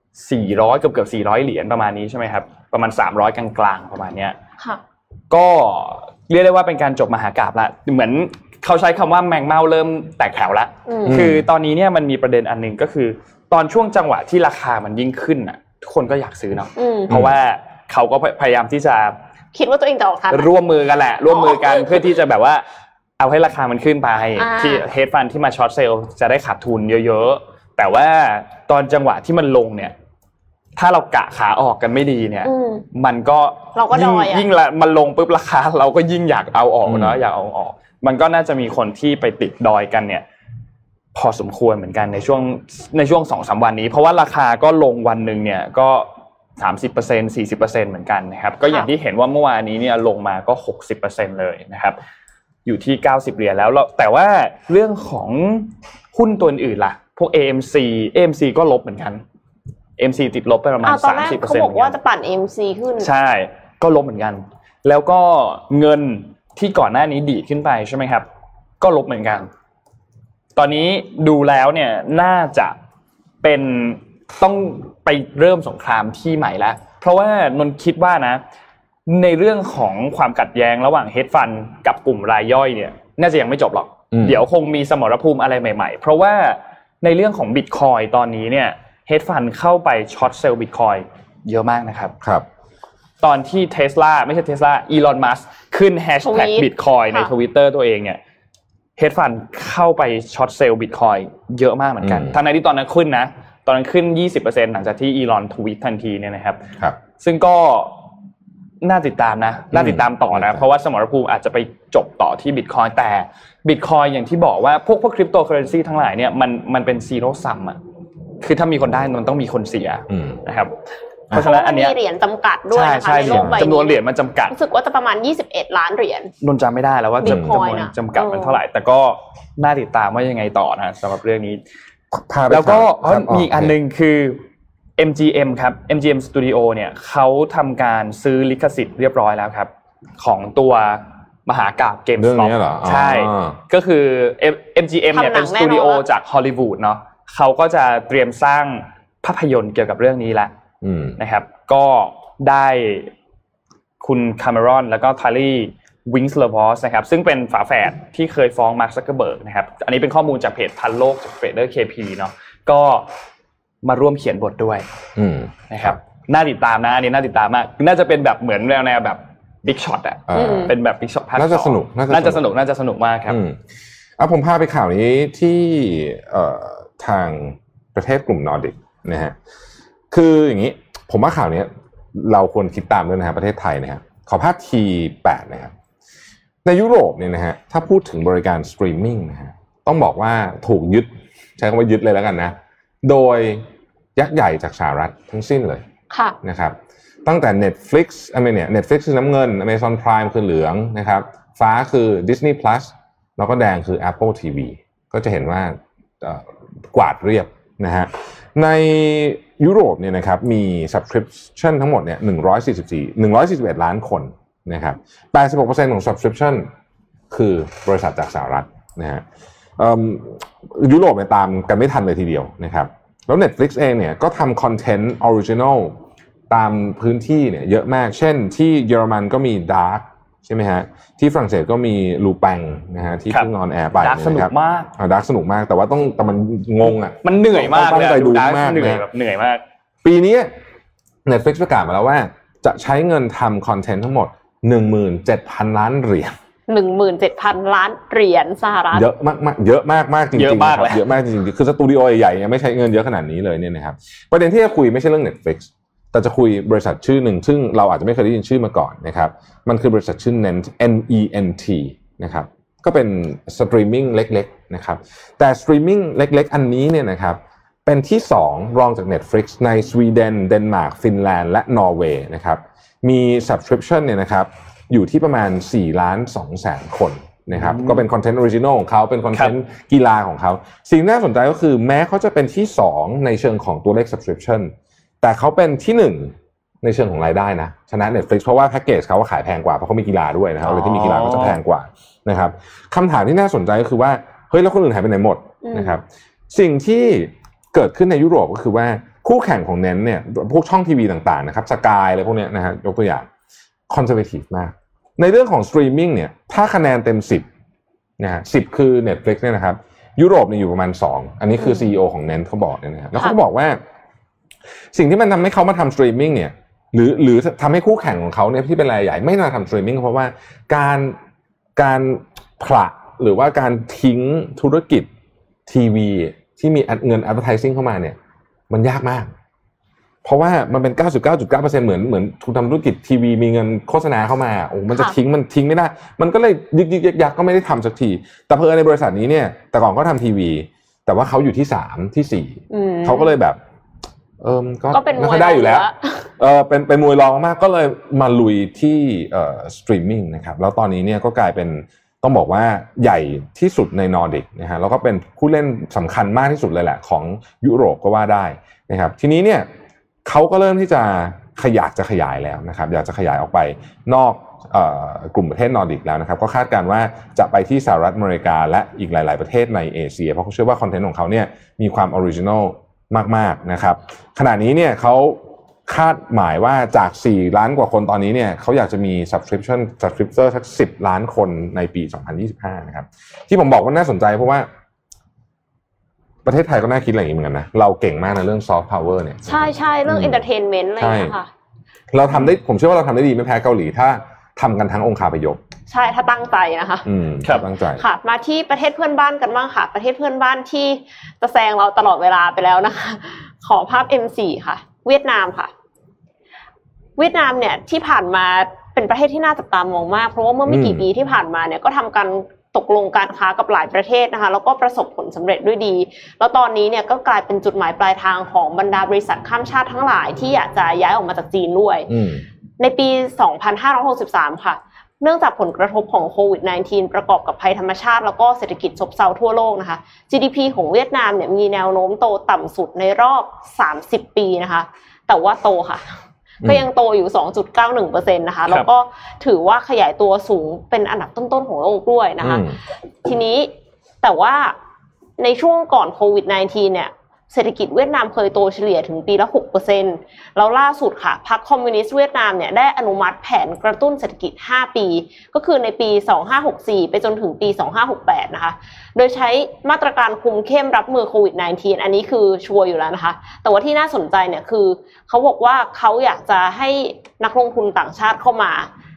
400เกือบเกือบ400 เหรียญประมาณนี้ใช่ไหมครับประมาณ 300 กลางๆประมาณเนี้ยค่ะก็เรียกได้ว่าเป็นการจบมหากราบละเหมือนเขาใช้คำว่าแมงเม่าเริ่มแตกแถวละอืมคือตอนนี้เนี่ยมันมีประเด็นอันหนึ่งก็คือ ตอนช่วงจังหวะที่ราคามันยิ่งขึ้นอะทุกคนก็อยากซื้อเนาะอืมเพราะว่าเขาก็พยายามที่จะคิดว่าตัวเองจะออกทันร่วมมือกันแหละ ร่วมมือกันเพื่อที่จะแบบว่า เอาให้ราคามันขึ้นไปอ่าที่เฮดฟันที่มาช็อตเซลล์จะได้ขาดทุนเยอะๆ แต่ว่าตอนจังหวะที่มันลงเนี่ย ถ้าเรากะขาออกกันไม่ดีเนี่ยอืมมันก็เราก็ดยิ่งอยอะยิ่งละมันลงปุ๊บราคา เราก็ยิ่งอยากเอาออกเนาะอืมอยากเอาออก มันก็น่าจะมีคนที่ไปติดดอยกันเนี่ย พอสมควรเหมือนกันในช่วงในช่วงสองสามวันนี้ เพราะว่าราคาก็ลงวันหนึ่งเนี่ยก็สามสิบเปอร์เซ็นสี่สิบเปอร์เซ็นเหมือนกันนะครับ ก็อย่างที่เห็นว่าเมื่อวานนี้เนี่ยลงมาก็หกสิบเปอร์เซ็นเลยนะครับ อยู่ที่เก้าสิบเหรียญแล้วแล้วแต่ว่าเรื่องของหุ้นตัวอื่นล่ะ พวก AMC AMC ก็ลบเหมือนกัน AMC ติดลบไปประมาณอ้าวตอนสามแรกสิบเปอร์เขาเซ็นต์บอกว่าจะปั่น MC ขึ้น ใช่ ก็ลบเหมือนกัน แล้วก็เงินที่ก่อนหน้านี้ดีดขึ้นไปใช่ไหมครับ ก็ลบเหมือนกัน ตอนนี้ดูแล้วเนี่ยน่าจะเป็นต้องไปเริ่มสงครามที่ใหม่แล้ว เพราะว่านนท์คิดว่านะ ในเรื่องของความขัดแย้งระหว่าง hedge fund กับกลุ่มรายย่อยเนี่ยน่าจะยังไม่จบหรอกอืมเดี๋ยวคงมีสมรภูมิอะไรใหม่ๆ เพราะว่าในเรื่องของบิตคอยน์ตอนนี้เนี่ย hedge fund เข้าไป short sell บิตคอยน์เยอะมากนะครับครับ ตอนที่เทสลาไม่ใช่เทสลาอีลอนมัสก์ขึ้นแฮชแท็กทวีตบิตคอยน์ในค่ะทวิตเตอร์ตัวเองเนี่ยhedge fund เข้าไป short sell บิตคอยน์เยอะมากเหมือนกันอืมทั้งนั้นที่ตอนนั้นขึ้นนะ ตอนนั้นขึ้น 20%หลังจากที่อีลอนทวีตทันทีเนี่ยนะครับครับซึ่งก็ น่าติดตามนะน่าติดตามต่อนะเพราะว่าสมรภูมิอาจจะไปจบต่อที่บิตคอยน์แต่บิตคอยน์อย่างที่บอกว่าพวกพวกคริปโตเคอเรนซีทั้งหลายเนี่ยมันมันเป็น zero sum อะคือถ้ามีคนได้มันต้องมีคนเสียอืมนะครับเพราะฉะนั้นอันเนี้ยมีเหรียญจำกัดด้วยใช่นะคะใช่ในเหโลรียญกใบจำนวนเหรียญมันจำกัดรู้สึกว่าจะประมาณ 21 ล้านเหรียญนนจำไม่ได้แล้วว่าบิจำตนคอยวนน่ะจำกัดมันเออเท่าไหร่ แต่ก็น่าติดตามว่ายังไงต่อนะสำหรับเรื่องนี้พาไปแล้วก็ข่าวมีอีกอันหนึ่งคือ MGM ครับ MGM Studio เนี่ยเขาทำการซื้อลิขสิทธิ์เรียบร้อยแล้วครับ ของตัวมหากาบเกมเรื่องนี้เหรออ๋อใช่ ก็คือ M- MGM เนี่ยทำหนัเป็นงสแน่นอนตูดิโอละจากฮอลลีวูดเนาะเขาก็จะเตรียมสร้างภาพยนตร์เกี่ยวกับเรื่องนี้ละอืมนะครับ ก็ได้คุณคาเมรอนแล้วก็ไทเลอร์ วิงเคิลวอสส์นะครับซึ่งเป็นฝาแฝดที่เคยฟ้องมาร์คซักเกอร์เบิร์กนะครับ อันนี้เป็นข้อมูลจากเพจทันโลกจาก Trader KP เนาะก็ มาร่วมเขียนบทด้วยอืมนะครับน่าติดตามนะอันนี้น่าติดตามมาก น่าจะเป็นแบบเหมือนแนวแนวแบบ Big Short อะเอ่อมเป็นแบบ Big Short ภาคสองน่าจะสนุกน่าจะน่าจะสสนุนุกกน่าจะสนุกมากครับอืมอะผมพาไปข่าวนี้ที่เอ่อทางประเทศกลุ่มนอร์ดิกนะฮะคืออย่างนี้ ผมว่าข่าวนี้เราควรคิดตามด้วยนะฮะประเทศไทยนะฮะขอภาพ T8นะครับในยุโรปเนี่ยนะฮะถ้าพูดถึงบริการสตรีมมิ่งนะฮะต้องบอกว่าถูกยึด ใช้คำว่ายึดเลยแล้วกันนะ โดยยักษ์ใหญ่จากสหรัฐทั้งสิ้นเลยค่ะนะครับ ตั้งแต่ Netflix อเมเนี่ย Netflix คือน้ำเงิน Amazon Prime คือเหลืองนะครับ ฟ้าคือ Disney Plus แล้วก็แดงคือ Apple TV ก็จะเห็นว่าเอ่อกวาดเรียบนะฮะในยุโรปเนี่ยนะครับมี subscription ทั้งหมดเนี่ย144 141 ล้านคนนะครับ86%ของ subscription คือบริษัทจากสหรัฐนะฮะเอิ่ม ยุโรปเนี่ยตามกันไม่ทันเลยทีเดียวนะครับ แล้ว Netflix เองเนี่ยก็ทำคอนเทนต์ original ตามพื้นที่เนี่ยเยอะมาก เช่นที่เยอรมันก็มี Dark ใช่ไหมฮะ ที่ฝรั่งเศสก็มีลูแปงนะฮะที่ครับเพิ่ง on air ไป Dark สนุกมาก Dark สนุกมากแต่ว่าต้องแต่มันงงอะมันเหนื่อยมากตั้เลยงใจดูเลยอะ Dark มากเหนื่อยนะแบบเหนื่อยมาก ปีนี้ Netflix ประกาศมาแล้วว่า จะใช้เงินทำคอนเทนต์ทั้งหมด 17,000 ล้านเหรียญ 17,000ล้านเหรียญสหรัฐเยอะมากมากเยอะมากมากจริงๆเยอะมากครับแหละเยอะมากจริงๆคือสตูดิโอใหญ่ๆยังไม่ใช้เงินเยอะขนาดนี้เลยเนี่ยนะครับประเด็นที่จะคุยไม่ใช่เรื่อง Netflix แต่จะคุยบริษัทชื่อหนึ่ง ซึ่งเราอาจจะไม่เคยได้ยินชื่อมาก่อนนะครับมันคือบริษัทชื่อ Nent N E N T นะครับก็เป็นสตรีมมิ่งเล็กๆนะครับแต่สตรีมมิ่งเล็ก ๆ อันนี้เนี่ยนะครับเป็นที่ 2 รองจาก Netflix ในสวีเดนเดนมาร์กฟินแลนด์และนอร์เวย์นะครับมี subscription เนี่ยนะครับ อยู่ที่ประมาณ4ล้าน2แสนคนนะครับก็เป็นคอนเทนต์ original ของเขาเป็นคอนเทนต์กีฬาของเขาสิ่งที่น่าสนใจก็คือแม้เขาจะเป็นที่ 2 ในเชิงของตัวเลข subscription แต่เขาเป็นที่ 1 ในเชิงของรายได้นะชนะ Netflix เพราะว่าแพ็กเกจเขาขายแพงกว่าเพราะเขามีกีฬาด้วยนะครับอะไรที่มีกีฬาก็จะแพงกว่านะครับคำถามที่น่าสนใจก็คือว่าเฮ้ยแล้วคนอื่นหายไปไหนหมดอืมนะครับสิ่งที่เกิดขึ้นในยุโรปก็คือว่าคู่แข่งของเน้นเนี่ยพวกช่องทีวีต่างๆนะครับสกายอะไรพวกเนี้ยนะฮะยกตัวอย่างคอนเซอร์เวทีฟมาก ในเรื่องของสตรีมมิ่งเนี่ยถ้าคะแนนเต็ม 10นะฮะสิคือ Netflix เนี่ยนะครับยุโรปเนี่ยอยู่ประมาณ 2 อันนี้คือ CEO ของ Nent เขาบอกเนี่ยนะครับแล้วเขาก็บอกว่า สิ่งที่มันทำให้เขามาทำสตรีมมิ่งเนี่ยหรือหรือทำให้คู่แข่งของเขาเนี่ยที่เป็นรายใหญ่ไม่มาทำสตรีมมิ่งเพราะว่าการการผละหรือว่าการทิ้งธุรกิจทีวีที่มีเงิน advertising เข้ามาเนี่ย มันยากมาก เพราะว่ามันเป็น 99.9%เหมือนเหมือนทุนทำธุรกิจทีวีมีเงินโฆษณาเข้ามาโอ้มันจะค่ะทิ้งมันทิ้งไม่ได้ มันก็เลยยึกยึกยักยักก็ไม่ได้ทำสักที แต่พอในบริษัทนี้เนี่ยแต่ก่อนก็ทำทีวี แต่ว่าเขาอยู่ที่สามที่สี่อืมเขาก็เลยแบบเออก็ก็เป็นไม่ค่อยได้อยู่แล้วมวยรองเออเป็นเป็นมวยรองมากก็เลยมาลุยที่เอ่อสตรีมมิ่งนะครับแล้วตอนนี้เนี่ยก็กลายเป็นต้องบอกว่าใหญ่ที่สุดในนอร์ดิกนะฮะแล้วก็เป็นผู้เล่นสำคัญมากที่สุดเลยแหละของยุโรปก็ว่าได้นะครับทีนี้เนี่ย เขาก็เริ่มที่จะอยากจะขยายแล้วนะครับ อยากจะขยายออกไปนอกออกลุ่มประเทศนอร์ดิกแล้วนะครับ ก็คาดการณ์ว่าจะไปที่สหรัฐอเมริกา และอีกหลาย ๆ ประเทศในเอเชีย เพราะเขาเชื่อว่าคอนเทนต์ของเขาเนี่ยมีความ original มาก ๆ นะครับ ขณะนี้เนี่ยเขาคาดหมายว่าจาก 4 ล้านกว่าคนตอนนี้เนี่ยเขาอยากจะมี subscription subscriber สัก 10 ล้านคนในปี 2025 นะครับ ที่ผมบอกว่าน่าสนใจเพราะว่า ประเทศไทยก็น่าคิดอะไรอย่างนี้เหมือนกันนะ เราเก่งมากในเรื่อง soft power เนี่ยใช่ใช่เรื่องอืม entertainment อะไรอย่างเงี้ยค่ะ เราทำได้ผมเชื่อว่าเราทำได้ดีไม่แพ้เกาหลีถ้าทำกันทั้งองคาพยพใช่ถ้าตั้งใจนะคะอืมครับตั้งใจค่ะ มาที่ประเทศเพื่อนบ้านกันบ้างค่ะ ประเทศเพื่อนบ้านที่จะแซงเราตลอดเวลาไปแล้วนะคะ ขอภาพ M4 ค่ะ เวียดนามค่ะ เวียดนามเนี่ยที่ผ่านมาเป็นประเทศที่น่าจับตามองมาก เพราะว่าเมื่อไม่กี่อืมปีที่ผ่านมาเนี่ยก็ทำการ ตกลงการค้ากับหลายประเทศนะคะแล้วก็ประสบผลสำเร็จด้วยดี แล้วตอนนี้เนี่ยก็กลายเป็นจุดหมายปลายทางของบรรดาบริษัทข้ามชาติทั้งหลายที่อยากจะย้ายออกมาจากจีนด้วยอืมในปี 2563 ค่ะเนื่องจากผลกระทบของโควิด -19 ประกอบกับภัยธรรมชาติ แล้วก็เศรษฐกิจซบเซาทั่วโลกนะคะ GDP ของเวียดนามเนี่ยมีแนวโน้มโตต่ำสุดในรอบ 30 ปีนะคะ แต่ว่าโตค่ะอืม ก็ยังโตอยู่ 2.91%นะคะ แล้วก็ถือว่าขยายตัวสูงเป็นอันดับต้นๆของโลกด้วยนะคะอืมทีนี้แต่ว่าในช่วงก่อนโควิด -19 เนี่ย เศรษฐกิจเวียดนามเคยโตเฉลี่ยถึงปีละ 6%แล้วล่าสุดค่ะพรรคคอมมิวนิสต์เวียดนามเนี่ยได้อนุมัติแผนกระตุ้นเศรษฐกิจ 5 ปี ก็คือในปี 2564 ไปจนถึงปี 2568 นะคะ โดยใช้มาตรการคุมเข้มรับมือโควิด -19 อันนี้คือชัวร์อยู่แล้วนะคะ แต่ว่าที่น่าสนใจเนี่ยคือ เขาบอกว่าเขาอยากจะให้นักลงทุนต่างชาติเข้ามา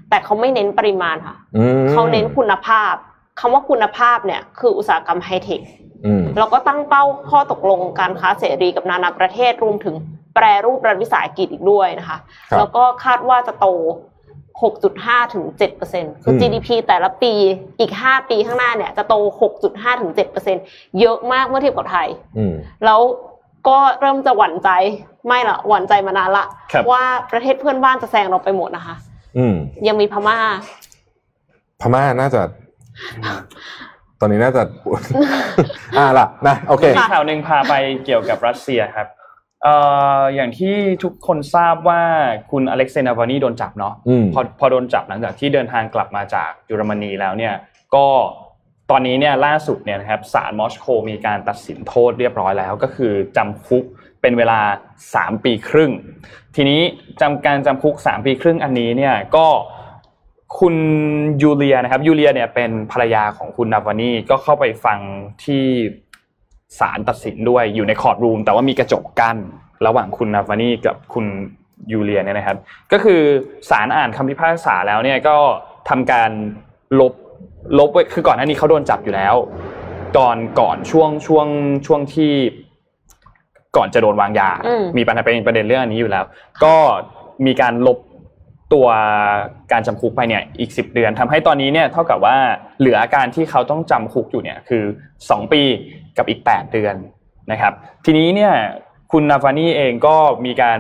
แต่เขาไม่เน้นปริมาณค่ะอืมเขาเน้นคุณภาพ คำว่าคุณภาพเนี่ยคืออุตสาหกรรมไฮเทคอืมแล้วก็ตั้งเป้าข้อตกลงการค้าเสรีกับนานาประเทศรวมถึงแปรรูปรัฐวิสาหกิจอีกด้วยนะคะครับแล้วก็คาดว่าจะโต 6.5 ถึง 7%คือม GDP แต่ละปีอีก 5 ปีข้างหน้าเนี่ยจะโต 6.5 ถึง 7%เยอะมากเมื่อเทียบกับไทยอืมแล้วก็เริ่มจะหวั่นใจไม่ละหวั่นใจมานานละครับว่าประเทศเพื่อนบ้านจะแซงเราไปหมดนะคะอืมยังมีพม่า พม่าน่าจะ ตอนนี้น่าจะอ่าล่ะนะโอเคมีข่าวหนึ่งพาไปเกี่ยวกับรัสเซียครับเอ่ออย่างที่ทุกคนทราบว่าคุณอเล็กเซย์นาวานีโดนจับเนาะอืมพอพอโดนจับหลังจากที่เดินทางกลับมาจากเยอรมนีแล้วเนี่ยก็ตอนนี้เนี่ยล่าสุดเนี่ยนะครับศาลมอสโกมีการตัดสินโทษเรียบร้อยแล้ว ก็คือจำคุกเป็นเวลา 3 ปีครึ่ง ทีนี้จำการจำคุก 3 ปีครึ่งอันนี้เนี่ยก็ คุณยูเลียนะครับยูเลียเนี่ยเป็นภรรยาของคุณนาวานีก็เข้าไปฟังที่ศาลตัดสินด้วยอยู่ในคอร์ดรูม แต่ว่ามีกระจกกั้นระหว่างคุณนาวานีกับคุณยูเลียเนี่ยนะครับ ก็คือศาลอ่านคำพิพากษาแล้วเนี่ยก็ทำการลบลบไว้คือก่อนหน้านี้เขาโดนจับอยู่แล้ว ตอนก่อนช่วงช่วงช่วงที่ก่อนจะโดนวางยาอืมมีปัญหาเป็นประเด็นเรื่องอันนี้อยู่แล้ว ก็มีการลบ ตัวการจำคุกไปเนี่ยอีกสิบเดือนทำให้ตอนนี้เนี่ยเท่ากับว่าเหลืออาการที่เขาต้องจำคุกอยู่เนี่ยคือสองปีกับอีกแปดเดือนนะครับ ทีนี้เนี่ยคุณนาวาลนี่เองก็มีการ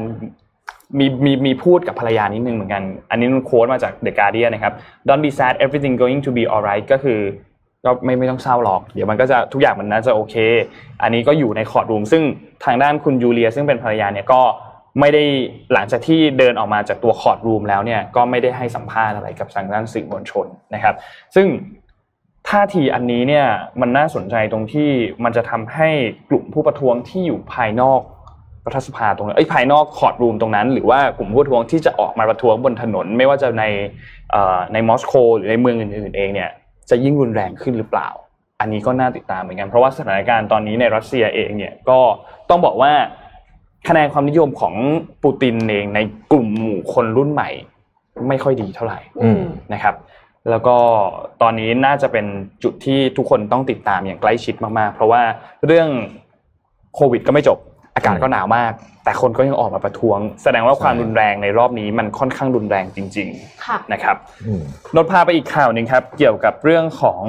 มีมีมีพูดกับภรรยานิดนึงเหมือนกัน อันนี้มัน quote มาจาก The Guardian นะครับ Don't be sad everything going to be alright ก็คือก็ไม่ไม่ต้องเศร้าหรอก เดี๋ยวมันก็จะทุกอย่างมันน่าจะโอเค อันนี้ก็อยู่ใน courtroom ซึ่งทางด้านคุณยูเลีย ซึ่งเป็นภรรยาเนี่ยก็ ไม่ได้หลังจากที่เดินออกมาจากตัว courtroom แล้วเนี่ยก็ไม่ได้ให้สัมภาษณ์อะไรกับทางด้านสื่อมวลชนนะครับ ซึ่งท่าทีอันนี้เนี่ยมันน่าสนใจตรงที่มันจะทำให้กลุ่มผู้ประท้วงที่อยู่ภายนอกรัฐสภาตรงนั้นเอ้ภายนอกคอร์ดรูมตรงนั้น หรือว่ากลุ่มผู้ประท้วงที่จะออกมาประท้วงบนถนน ไม่ว่าจะในในมอสโกหรือในเมืองอื่นๆเองเนี่ยจะยิ่งรุนแรงขึ้นหรือเปล่า อันนี้ก็น่าติดตามเหมือนกันเพราะว่าสถานการณ์ตอนนี้ในรัสเซียเองเนี่ยก็ต้องบอกว่า คะแนนความนิยมของปูตินเองในกลุ่มหมู่คนรุ่นใหม่ ไม่ค่อยดีเท่าไหร่อืมนะครับ แล้วก็ตอนนี้น่าจะเป็นจุดที่ทุกคนต้องติดตามอย่างใกล้ชิดมากๆ เพราะว่าเรื่องโควิดก็ไม่จบ อากาศก็หนาวมาก แต่คนก็ยังออกมาประท้วง แสดงว่าความรุนแรงในรอบนี้มันค่อนข้างรุนแรงจริงค่ะๆนะครับอืมนนท์พาไปอีกข่าวหนึ่งครับ เกี่ยวกับเรื่องของ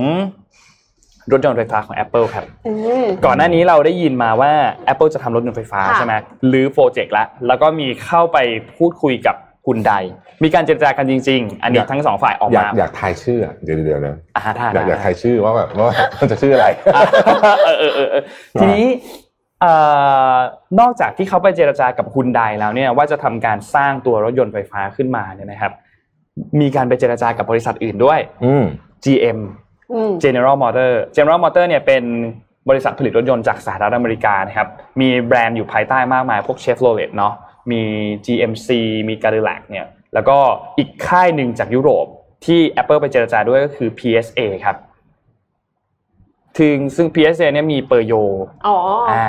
รถยนต์ไฟฟ้าของ Apple ครับอืมก่อนหน้านี้เราได้ยินมาว่า Apple จะทำรถยนต์ไฟฟ้าค่ะใช่ไหมหรือโปรเจกต์ละแล้วก็มีเข้าไปพูดคุยกับคุณใด มีการเจรจากันจริง ๆ อันนี้อยากทั้งสองฝ่ายออกอยากมา อยากทายชื่ออะเดี๋ยวเดี๋ยวเดี๋ยวอ่าได้อยากอยากได้ทายชื่อว่าแบบว่ามันจะชื่ออะไรเออเออเออเออทีนี้เอ่อนอกจากที่เขาไปเจรจากับคุณใดแล้วเนี่ยว่าจะทำการสร้างตัวรถยนต์ไฟฟ้าขึ้นมาเนี่ยนะครับ มีการไปเจรจากับบริษัทอื่นด้วยอืม GM อืม General Motor General Motor เนี่ยเป็นบริษัทผลิตรถยนต์จากสหรัฐอเมริกานะครับ มีแบรนด์อยู่ภายใต้มากมาย พวก Chevrolet เนาะ มี GMC มี Cadillac เนี่ย แล้วก็อีกค่ายหนึ่งจากยุโรปที่ Apple ไปเจรจาด้วยก็คือ PSA ครับถึงซึ่ง PSA เนี่ยมีเปอร์โยอ๋ออ่า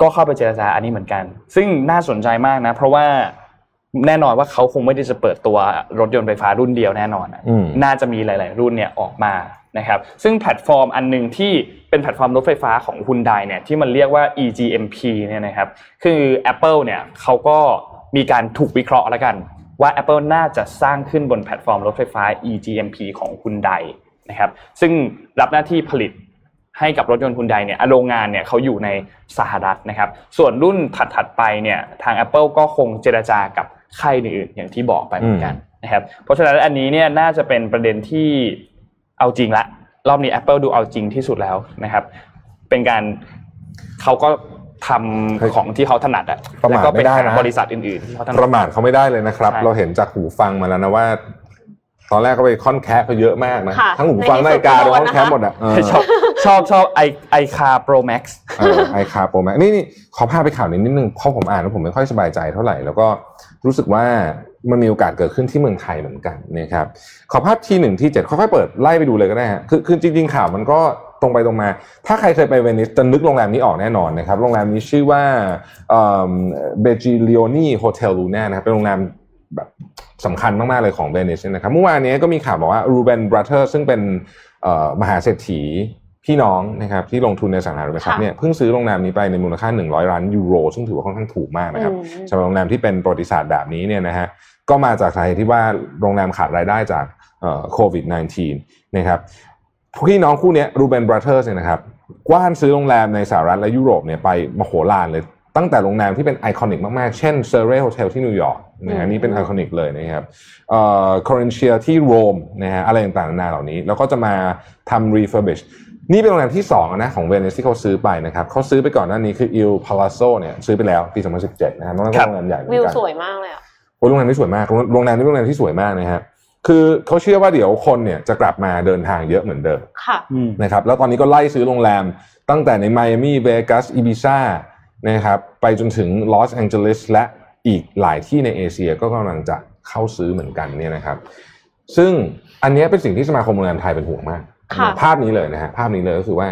ก็เข้าไปเจรจาอันนี้เหมือนกัน ซึ่งน่าสนใจมากนะ เพราะว่า แน่นอนว่าเขาคงไม่ได้จะเปิดตัวรถยนต์ไฟฟ้ารุ่นเดียวแน่นอนอะอืมน่าจะมีหลาย ๆ รุ่นเนี่ยออกมานะครับ ซึ่งแพลตฟอร์มอันหนึ่งที่เป็นแพลตฟอร์มรถไฟฟ้าของ Hyundai เนี่ยที่มันเรียกว่า E-GMP เนี่ยนะครับ คือ Apple เนี่ยเขาก็มีการถูกวิเคราะห์แล้วกัน ว่า Apple น่าจะสร้างขึ้นบนแพลตฟอร์มรถไฟฟ้า eGMP ของคุณไดนะครับ ซึ่งรับหน้าที่ผลิตให้กับรถยนต์ Hyundai เนี่ยโรงงานเนี่ยเขาอยู่ในสหรัฐนะครับ ส่วนรุ่นถัดๆไปเนี่ยทาง Apple ก็คงเจรจากับ ค่ายอื่นๆอย่างที่บอกไปเหมือนกันนะครับเพราะฉะนั้นอันนี้เนี่ยน่าจะเป็นประเด็นที่เอาจริงละ รอบนี้ Apple ดูเอาจริงที่สุดแล้วนะครับ เป็นการเขาก็ทำของที่เขาถนัดอะประแล้วมาทก็ไปไม่ได้หานะบริษัทอื่นๆที่เขาถนัดประมาทเขาไม่ได้เลยนะครับใช่เราเห็นจากหูฟังมาแล้วนะว่าตอนแรกก็ไปค่อนแคะเขาเยอะมากนะค่ะทั้งหูฟังในที่สุดนาฬิกาก็โดโดนนค่อนแคะนะคะหมดอะเออชอบ ชอบชอบไอไอคาโปรแม็กซ์ไอคาโปรแม็กซ์นี่นี่ขอพาไปข่าวนี้นิดนึงเพราะผมอ่านแล้วผมไม่ค่อยสบายใจเท่าไหร่ แล้วก็รู้สึกว่ามันมีโอกาสเกิดขึ้นที่เมืองไทยเหมือนกันนะครับขอภาพทีหนึ่งที่เจ็ดค่อยๆเปิดไล่ไปดูเลยก็ได้ฮะคือคือจริง ๆ ข่าวมันก็ตรงไปตรงมา ถ้าใครเคยไปเวนิสจะนึกโรงแรมนี้ออกแน่นอนนะครับโรงแรมนี้ชื่อว่าเบจิลิโอนีโฮเทลลูน่านะครับเป็นโรงแรมแบบสำคัญมาก ๆ เลยของเวนิสนะครับเมื่อวานนี้ก็มีข่าวบอกว่ารูเบนบรัเ e อร์ซึ่งเป็นมหาเศรษฐี พี่น้องนะครับที่ลงทุนในอสังหาริมทรัพย์ค่ะเนี่ยเพิ่งซื้อโรงแรมนี้ไปในมูลค่า 100 ล้านยูโร ซึ่งถือว่าค่อนข้างถูกมากนะครับอืมสำหรับโรงแรมที่เป็นประวัติศาสตร์แบบนี้เนี่ยนะฮะก็มาจากสาเหตุที่ว่าโรงแรมขาดรายได้จากโควิด -19 นะครับพี่น้องคู่เนี้รูเบนบรัเ e อร์เนี่ยนะครับกว้านซื้อโรงแรมในสหรัฐและยุโรปเนี่ยไปมโหฬารเลยตั้งแต่โรงแรมที่เป็น iconic มาก ๆ เช่น Surrey Hotel ที่นิวยอร์กนะฮะอืมนี่เป็น iconic เลยนะครับเอ่อคอรินเชียที่โรมนะฮะอะไรต่างๆนานาเหล่านี้ แล้วก็จะมาทำ refurbish นี่เป็นโรงแรมที่2นะของเวนิสที่เขาซื้อไปนะครับเขาซื้อไปก่อนหน้านี้คือ Il Palazzo เนี่ยซื้อไปแล้วปี 2017 นะครับนั่นก็ครับโรงแรมใหญ่เหมือนวิวกันสวยมากเลยอะโอ้โรงแรมนี้สวยมากโรงโรงแรมนี้เป็นโรงแรมที่สวยมากนะฮะคือเขาเชื่อว่าเดี๋ยวคนเนี่ยจะกลับมาเดินทางเยอะเหมือนเดิมค่ะนะครับแล้วตอนนี้ก็ไล่ซื้อโรงแรมตั้งแต่ในไมอามี่เวกัสอีบิซานะครับไปจนถึงลอสแองเจลิสและอีกหลายที่ในเอเชียก็กำลังจะเข้าซื้อเหมือนกันเนี่ยนะครับ ซึ่งอันเนี้ยเป็นสิ่งที่สมาคมโรงแรมไทยเป็นห่วงมากค่ะ ภาพนี้เลยนะฮะภาพนี้เลยก็คือว่า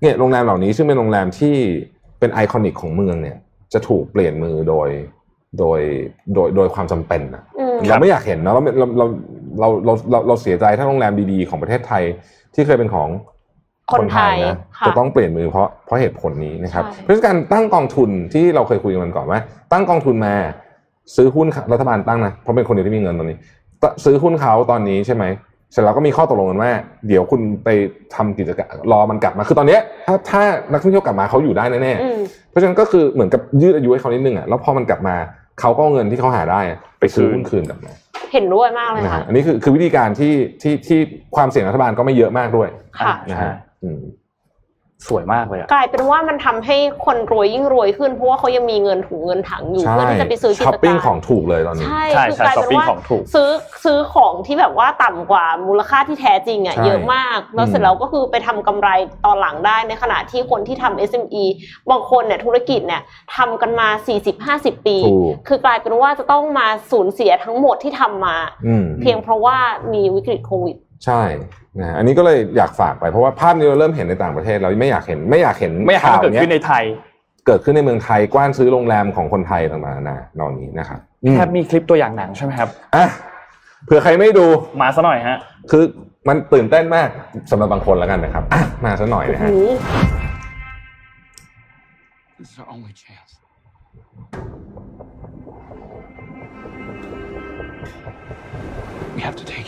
เนี่ยโรงแรมเหล่านี้ซึ่งเป็นโรงแรมที่เป็นไอคอนิกของเมืองเนี่ย จะถูกเปลี่ยนมือโดยโดยโดยโดยความจำเป็นนะอืมเราไม่อยากเห็นเนาะเราเราเราเราเราเราเราเสียใจถ้าโรงแรมดีๆของประเทศไทยที่เคยเป็นของคนไทยนะค่ะจะต้องเปลี่ยนมือเพราะเพราะเหตุผลนี้นะครับใช่เพราะฉะนั้นการตั้งกองทุนที่เราเคยคุยกันก่อนว่า ตั้งกองทุนมาซื้อหุ้นรัฐบาลตั้งนะเพราะเป็นคนเดียวที่มีเงินตอนนี้ตซื้อหุ้นเขาตอนนี้ใช่ไหม เสร็จแล้วก็มีข้อตกลงกันว่า เดี๋ยวคุณไปทำกิจการรอมันกลับมา คือตอนเนี้ยถ้าถ้านักท่องเที่ยวกลับมาเขาอยู่ได้แน่ๆอืมเพราะฉะนั้นก็คือเหมือนกับยืดอายุให้เขานิดนึงอะแล้วพอมันกลับมาเขาก็เอาเงินที่เขาหาได้อะไปซื้อหุ้นคืนกลับมาเห็นด้วยมากเลยนะค่ะฮะอันนี้คือคือวิธีการที่ที่ที่ความเสี่ยงรัฐบาลก็ไม่เยอะมากด้วยค่ะนะฮะอืม สวยมากเลยอะกลายเป็นว่ามันทำให้คนรวยยิ่งรวยขึ้น เพราะว่าเขายังมีเงินถุงเงินถังอยู่ใช่เพื่อที่จะไปซื้อกิจช้อปปิ้งการของถูกเลยตอนนี้ใช่ใช่คือใช่กลายช้อปเป็นปิ้งว่าของถูกซื้อซื้อของที่แบบว่าต่ำกว่ามูลค่าที่แท้จริงอะใช่เยอะมากแล้วเสร็จอืมแล้วก็คือไปทำกำไรตอนหลังได้ในขณะที่คนที่ทำ SME บางคนเนี่ยธุรกิจเนี่ยทำกันมา 40-50 ปีถูกคือกลายเป็นว่าจะต้องมาสูญเสียทั้งหมดที่ทำมาอืมเพียงเพราะว่ามีวิกฤตโควิด ใช่นะฮะอันนี้ก็เลยอยากฝากไปเพราะว่าภาพนี้เราเริ่มเห็นในต่างประเทศเราไม่อยากเห็นไม่อยากเห็นไม่อยากให้ข่าวมันเกิดเนี้ยขึ้นในไทย เกิดขึ้นในเมืองไทยกว้านซื้อโรงแรมของคนไทยต่างๆนานาเหล่านี้นะครับอืมแทบมีคลิปตัวอย่างหนังใช่ไหมครับอะเผื่อใครไม่ดูมาซะหน่อยฮะ คือมันตื่นเต้นมากสำหรับบางคนแล้วกันนะครับอะมาซะหน่อยนะฮะ This is our only chance. We have to take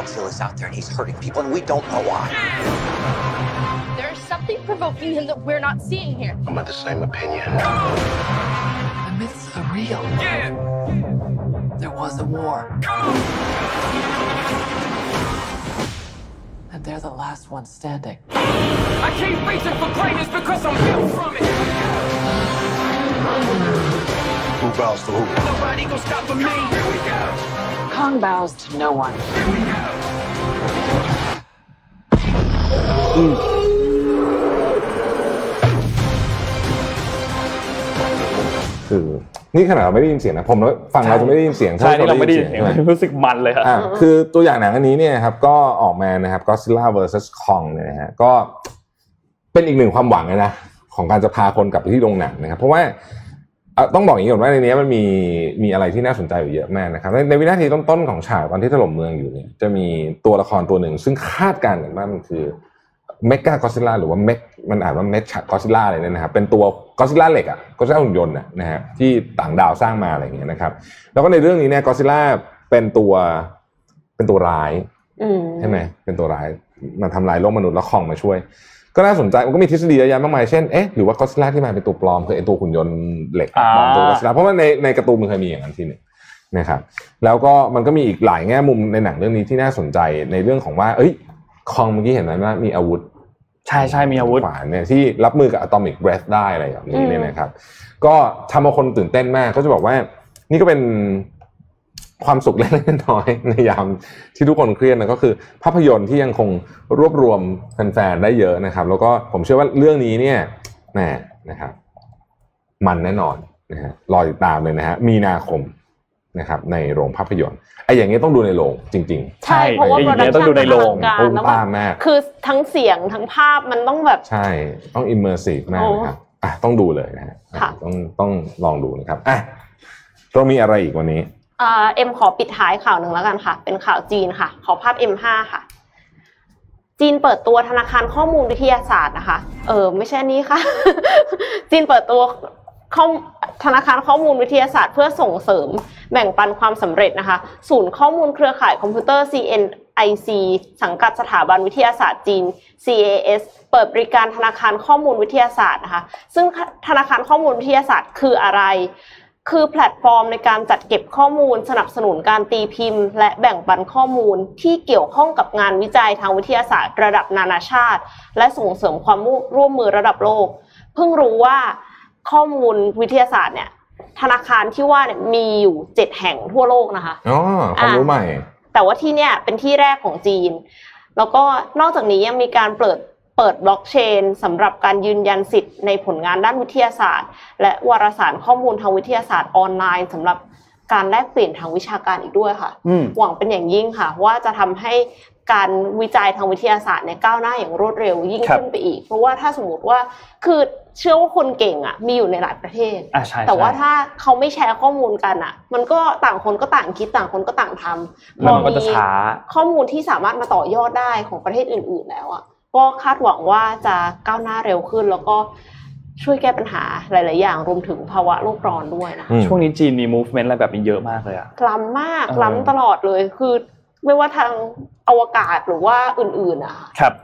Godzilla's out there and he's hurting people, and we don't know why. There's something provoking him that we're not seeing here. I'm of the same opinion. The myths are real. There was a war. And they're the last ones standing. I keep reaching for greatness because I'm built from it. Who bows to who? Nobody gonna stop me. Here we go. Kong bows to no one. คือนี่ขนาดเราไม่ได้ยินเสียงนะผมว่าฝั่งเราจะไม่ได้ยินเสียงใช่นี่เราไม่ได้ยินเสียงใช่หรู้สึกมันเลยครับอ่าคือตัวอย่างหนังอันนี้เนี่ยครับก็ออกมานะครับ Godzilla vs Kong เนี่ยนะฮะก็เป็นอีกหนึ่งความหวังเลยนะของการจะพาคนกลับไปที่โรงหนังนะครับ เพราะว่าเอ่อต้องบอกอย่างนี้ก่อนว่าในนี้มันมีมีอะไรที่น่าสนใจอยู่เยอะมากนะครับในในวินาทีต้นๆของฉากตอนที่ถล่มเมืองอยู่เนี่ยจะมีตัวละครตัวหนึ่งซึ่งคาดการณ์กันว่ามันคือ เมก้าก็อดซิลล่าหรือว่าเมกมันอ่านว่าเมคก็อดซิลล่าอะไรเนี่ยนะครับเป็นตัวก็อดซิลล่าเหล็กอะก็อดซิลล่าหุ่นยนต์อะนะฮะที่ต่างดาวสร้างมาอะไรอย่างเงี้ยนะครับแล้วก็ในเรื่องนี้เนี่ยก็อดซิลล่าเป็นตัวเป็นตัวร้ายอืมใช่ไหมเป็นตัวร้ายมาทำลายโลกมนุษย์แล้วคองมาช่วย ก็น่าสนใจมันก็มีทฤษฎีเยอะแยะมากมายเช่นเอ๊ะหรือว่ากอซิล่าที่มาเป็นตัวปลอมคือไอตัวหุ่นยนต์เหล็กอ่าปลอมตัวกอซิล่าเพราะว่าในในการ์ตูนมันเคยมีอย่างนั้นทีหนึ่งนะครับแล้วก็มันก็มีอีกหลายแง่มุมในหนังเรื่องนี้ที่น่าสนใจในเรื่องของว่า เอ้ย คองเมื่อกี้เห็นไหมว่ามีอาวุธ ใช่ใช่มีอาวุธขวานเนี่ยที่รับมือกับอะตอมิกเบรธได้อะไรแบบนี้เนี่ยนะครับ ก็ทำเอาคนตื่นเต้นมากก็จะบอกว่า นี่ก็เป็นความสุขเล็กๆน้อยๆในยามที่ทุกคนเครียดนะก็คือ ภาพยนตร์ที่ยังคงรวบรวมแฟนๆได้เยอะนะครับ แล้วก็ผมเชื่อว่าเรื่องนี้เนี่ยแหมนะครับ มันแน่นอนนะฮะรอติดตามเลยนะฮะมีนาคม นะครับในโรงภาพยนตร์ไอ้อย่างนี้ต้องดูในโรงจริงใช่เพราะว่าใช่โปรดักต้องชั่นดูในโรงการตุ้มแล้วตามัมนมากคือทั้งเสียงทั้งภาพมันต้องแบบๆใช่ต้องอิมเมอร์ซีฟมากนะครับอะต้องดูเลยนะฮะค่ะต้องต้องลองดูนะครับอะเรามีอะไรอีกวันนี้เอ่อเอ็มขอปิดท้ายข่าวหนึ่งแล้วกันค่ะ เป็นข่าวจีนค่ะ ขอภาพ M5 ค่ะ จีนเปิดตัวธนาคารข้อมูลวิทยาศาสตร์นะคะ เออไม่ใช่อันนี้ค่ะ จีนเปิดตัว ข้อธนาคารข้อมูลวิทยาศาสตร์เพื่อส่งเสริมแบ่งปันความสำเร็จนะคะ ศูนย์ข้อมูลเครือข่ายคอมพิวเตอร์ CNIC สังกัดสถาบันวิทยาศาสตร์จีน CAS เปิดบริการธนาคารข้อมูลวิทยาศาสตร์นะคะ ซึ่งธนาคารข้อมูลวิทยาศาสตร์คืออะไร คือแพลตฟอร์มในการจัดเก็บข้อมูล สนับสนุนการตีพิมพ์ และแบ่งปันข้อมูลที่เกี่ยวข้องกับงานวิจัยทางวิทยาศาสตร์ ระดับนานาชาติ และส่งเสริมความร่วมมือระดับโลก เพิ่งรู้ว่า ข้อมูลวิทยาศาสตร์เนี่ย ธนาคารที่ว่าเนี่ยมีอยู่เจ็ดแห่งทั่วโลกนะคะอ๋อความรู้ใหม่ แต่ว่าที่เนี่ยเป็นที่แรกของจีน แล้วก็นอกจากนี้ยังมีการเปิดเปิดบล็อกเชนสำหรับการยืนยันสิทธิ์ในผลงานด้านวิทยาศาสตร์ และวารสารข้อมูลทางวิทยาศาสตร์ออนไลน์สำหรับการแลกเปลี่ยนทางวิชาการอีกด้วยค่ะอืมหวังเป็นอย่างยิ่งค่ะ ว่าจะทำให้ การวิจัยทางวิทยาศาสตร์เนี่ยก้าวหน้าอย่างรวดเร็วยิ่งครับขึ้นไปอีก เพราะว่าถ้าสมมติว่าคือเชื่อว่าคนเก่งอะมีอยู่ในหลายประเทศอะใช่แต่ว่าใช่ถ้าเขาไม่แชร์ข้อมูลกันอะ มันก็ต่างคนก็ต่างคิดต่างคนก็ต่างทำแล้วมันก็จะช้าข้อมูลที่สามารถมาต่อยอดได้ของประเทศอื่น ๆ แล้วอะก็คาดหวังว่าจะก้าวหน้าเร็วขึ้นแล้วก็ช่วยแก้ปัญหาหลาย ๆ อย่างรวมถึงภาวะโลกร้อนด้วยนะคะอืมช่วงนี้จีนมี movement อะไรแบบนี้เยอะมากเลยอะล้ำมากเออล้ำตลอดเลยคือ ไม่ว่าทางอวกาศหรือว่าอื่นๆอะครับ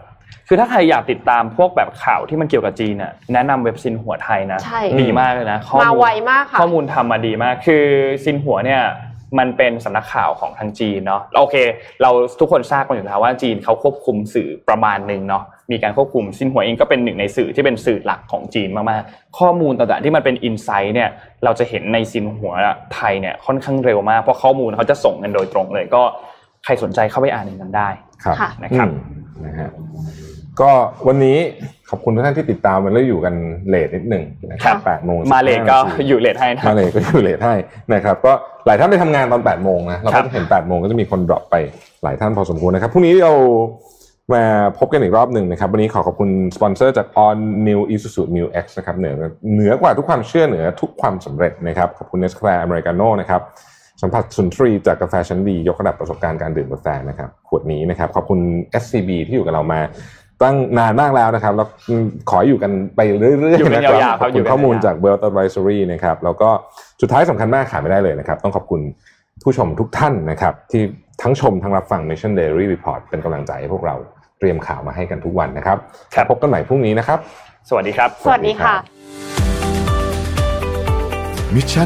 คือถ้าใครอยากติดตามพวกแบบข่าวที่มันเกี่ยวกับจีนน่ะแนะนำเว็บซินหัวไทยนะใช่ดีมากเลยนะข้อมามูลไวมากค่ะข้อมูลทำมาดีมาก คือซินหัวเนี่ยมันเป็นสำนักข่าวของทางจีนเนาะโอเค เราทุกคนทราบกันอยู่แล้วว่าจีนเขาควบคุมสื่อประมาณหนึ่งเนาะมีการควบคุมซินหัวเองก็เป็นหนึ่งในสื่อที่เป็นสื่อหลักของจีนมากๆข้อมูลต่างๆที่มันเป็นอินไซต์เนี่ยเราจะเห็นในซินหัวไทยเนี่ยค่อนข้างเร็วมากเพราะข้อมูลเขาจะส่งกันโดยตรงเลยก็ ใครสนใจเข้าไปอ่านในนั้นได้ครับค่ะนะครับอืมนะฮะก็วันนี้ขอบคุณทุกท่านที่ติดตามมันแล้วอยู่กัน late นิดหนึ่งนะคครับแปดโมงมาเลยก็15นาทีอยู่ late ให้นะมาเลยก็อยู่ late ให้นะครับก็หลายท่านไปทำงานตอน8ปดโมงนะเราครัก็บจะเห็น8ปดโมงก็จะมีคน drop ไปหลายท่านพอสมควรนะครับพรุ่งนี้เรามาพบกันอีกรอบหนึ่งนะครับ วันนี้ขอขอบคุณสปอนเซอร์จาก All New Isuzu MU-X นะครับเหนือเหนือกว่าทุกความเชื่อเหนือทุกความสำเร็จนะครับขอบคุณ Nescafe Americano นะครับ สัมผัสสุนทรีย์จากกาแฟชั้นดี ยกระดับประสบการณ์การดื่มกาแฟนะครับขวดนี้นะครับ ขอบคุณ SCB ที่อยู่กับเรามาตั้งนานมากแล้วนะครับ แล้วขออยู่กันไปเรื่อยอยู่ๆกันนะครับยาวๆขอบครับอยู่กันคุณข้อมูลยาวๆจาก Wealth Advisory นะครับแล้วก็สุดท้ายสำคัญมากขาดไม่ได้เลยนะครับ ต้องขอบคุณผู้ชมทุกท่านนะครับ ที่ทั้งชมทั้งรับฟัง Mission Daily Report เป็นกำลังใจให้พวกเราเตรียมข่าวมาให้กันทุกวันนะครับครับพบกันใหม่พรุ่งนี้นะครับ สวัสดีครับ สวัสดีค่ะมิชชั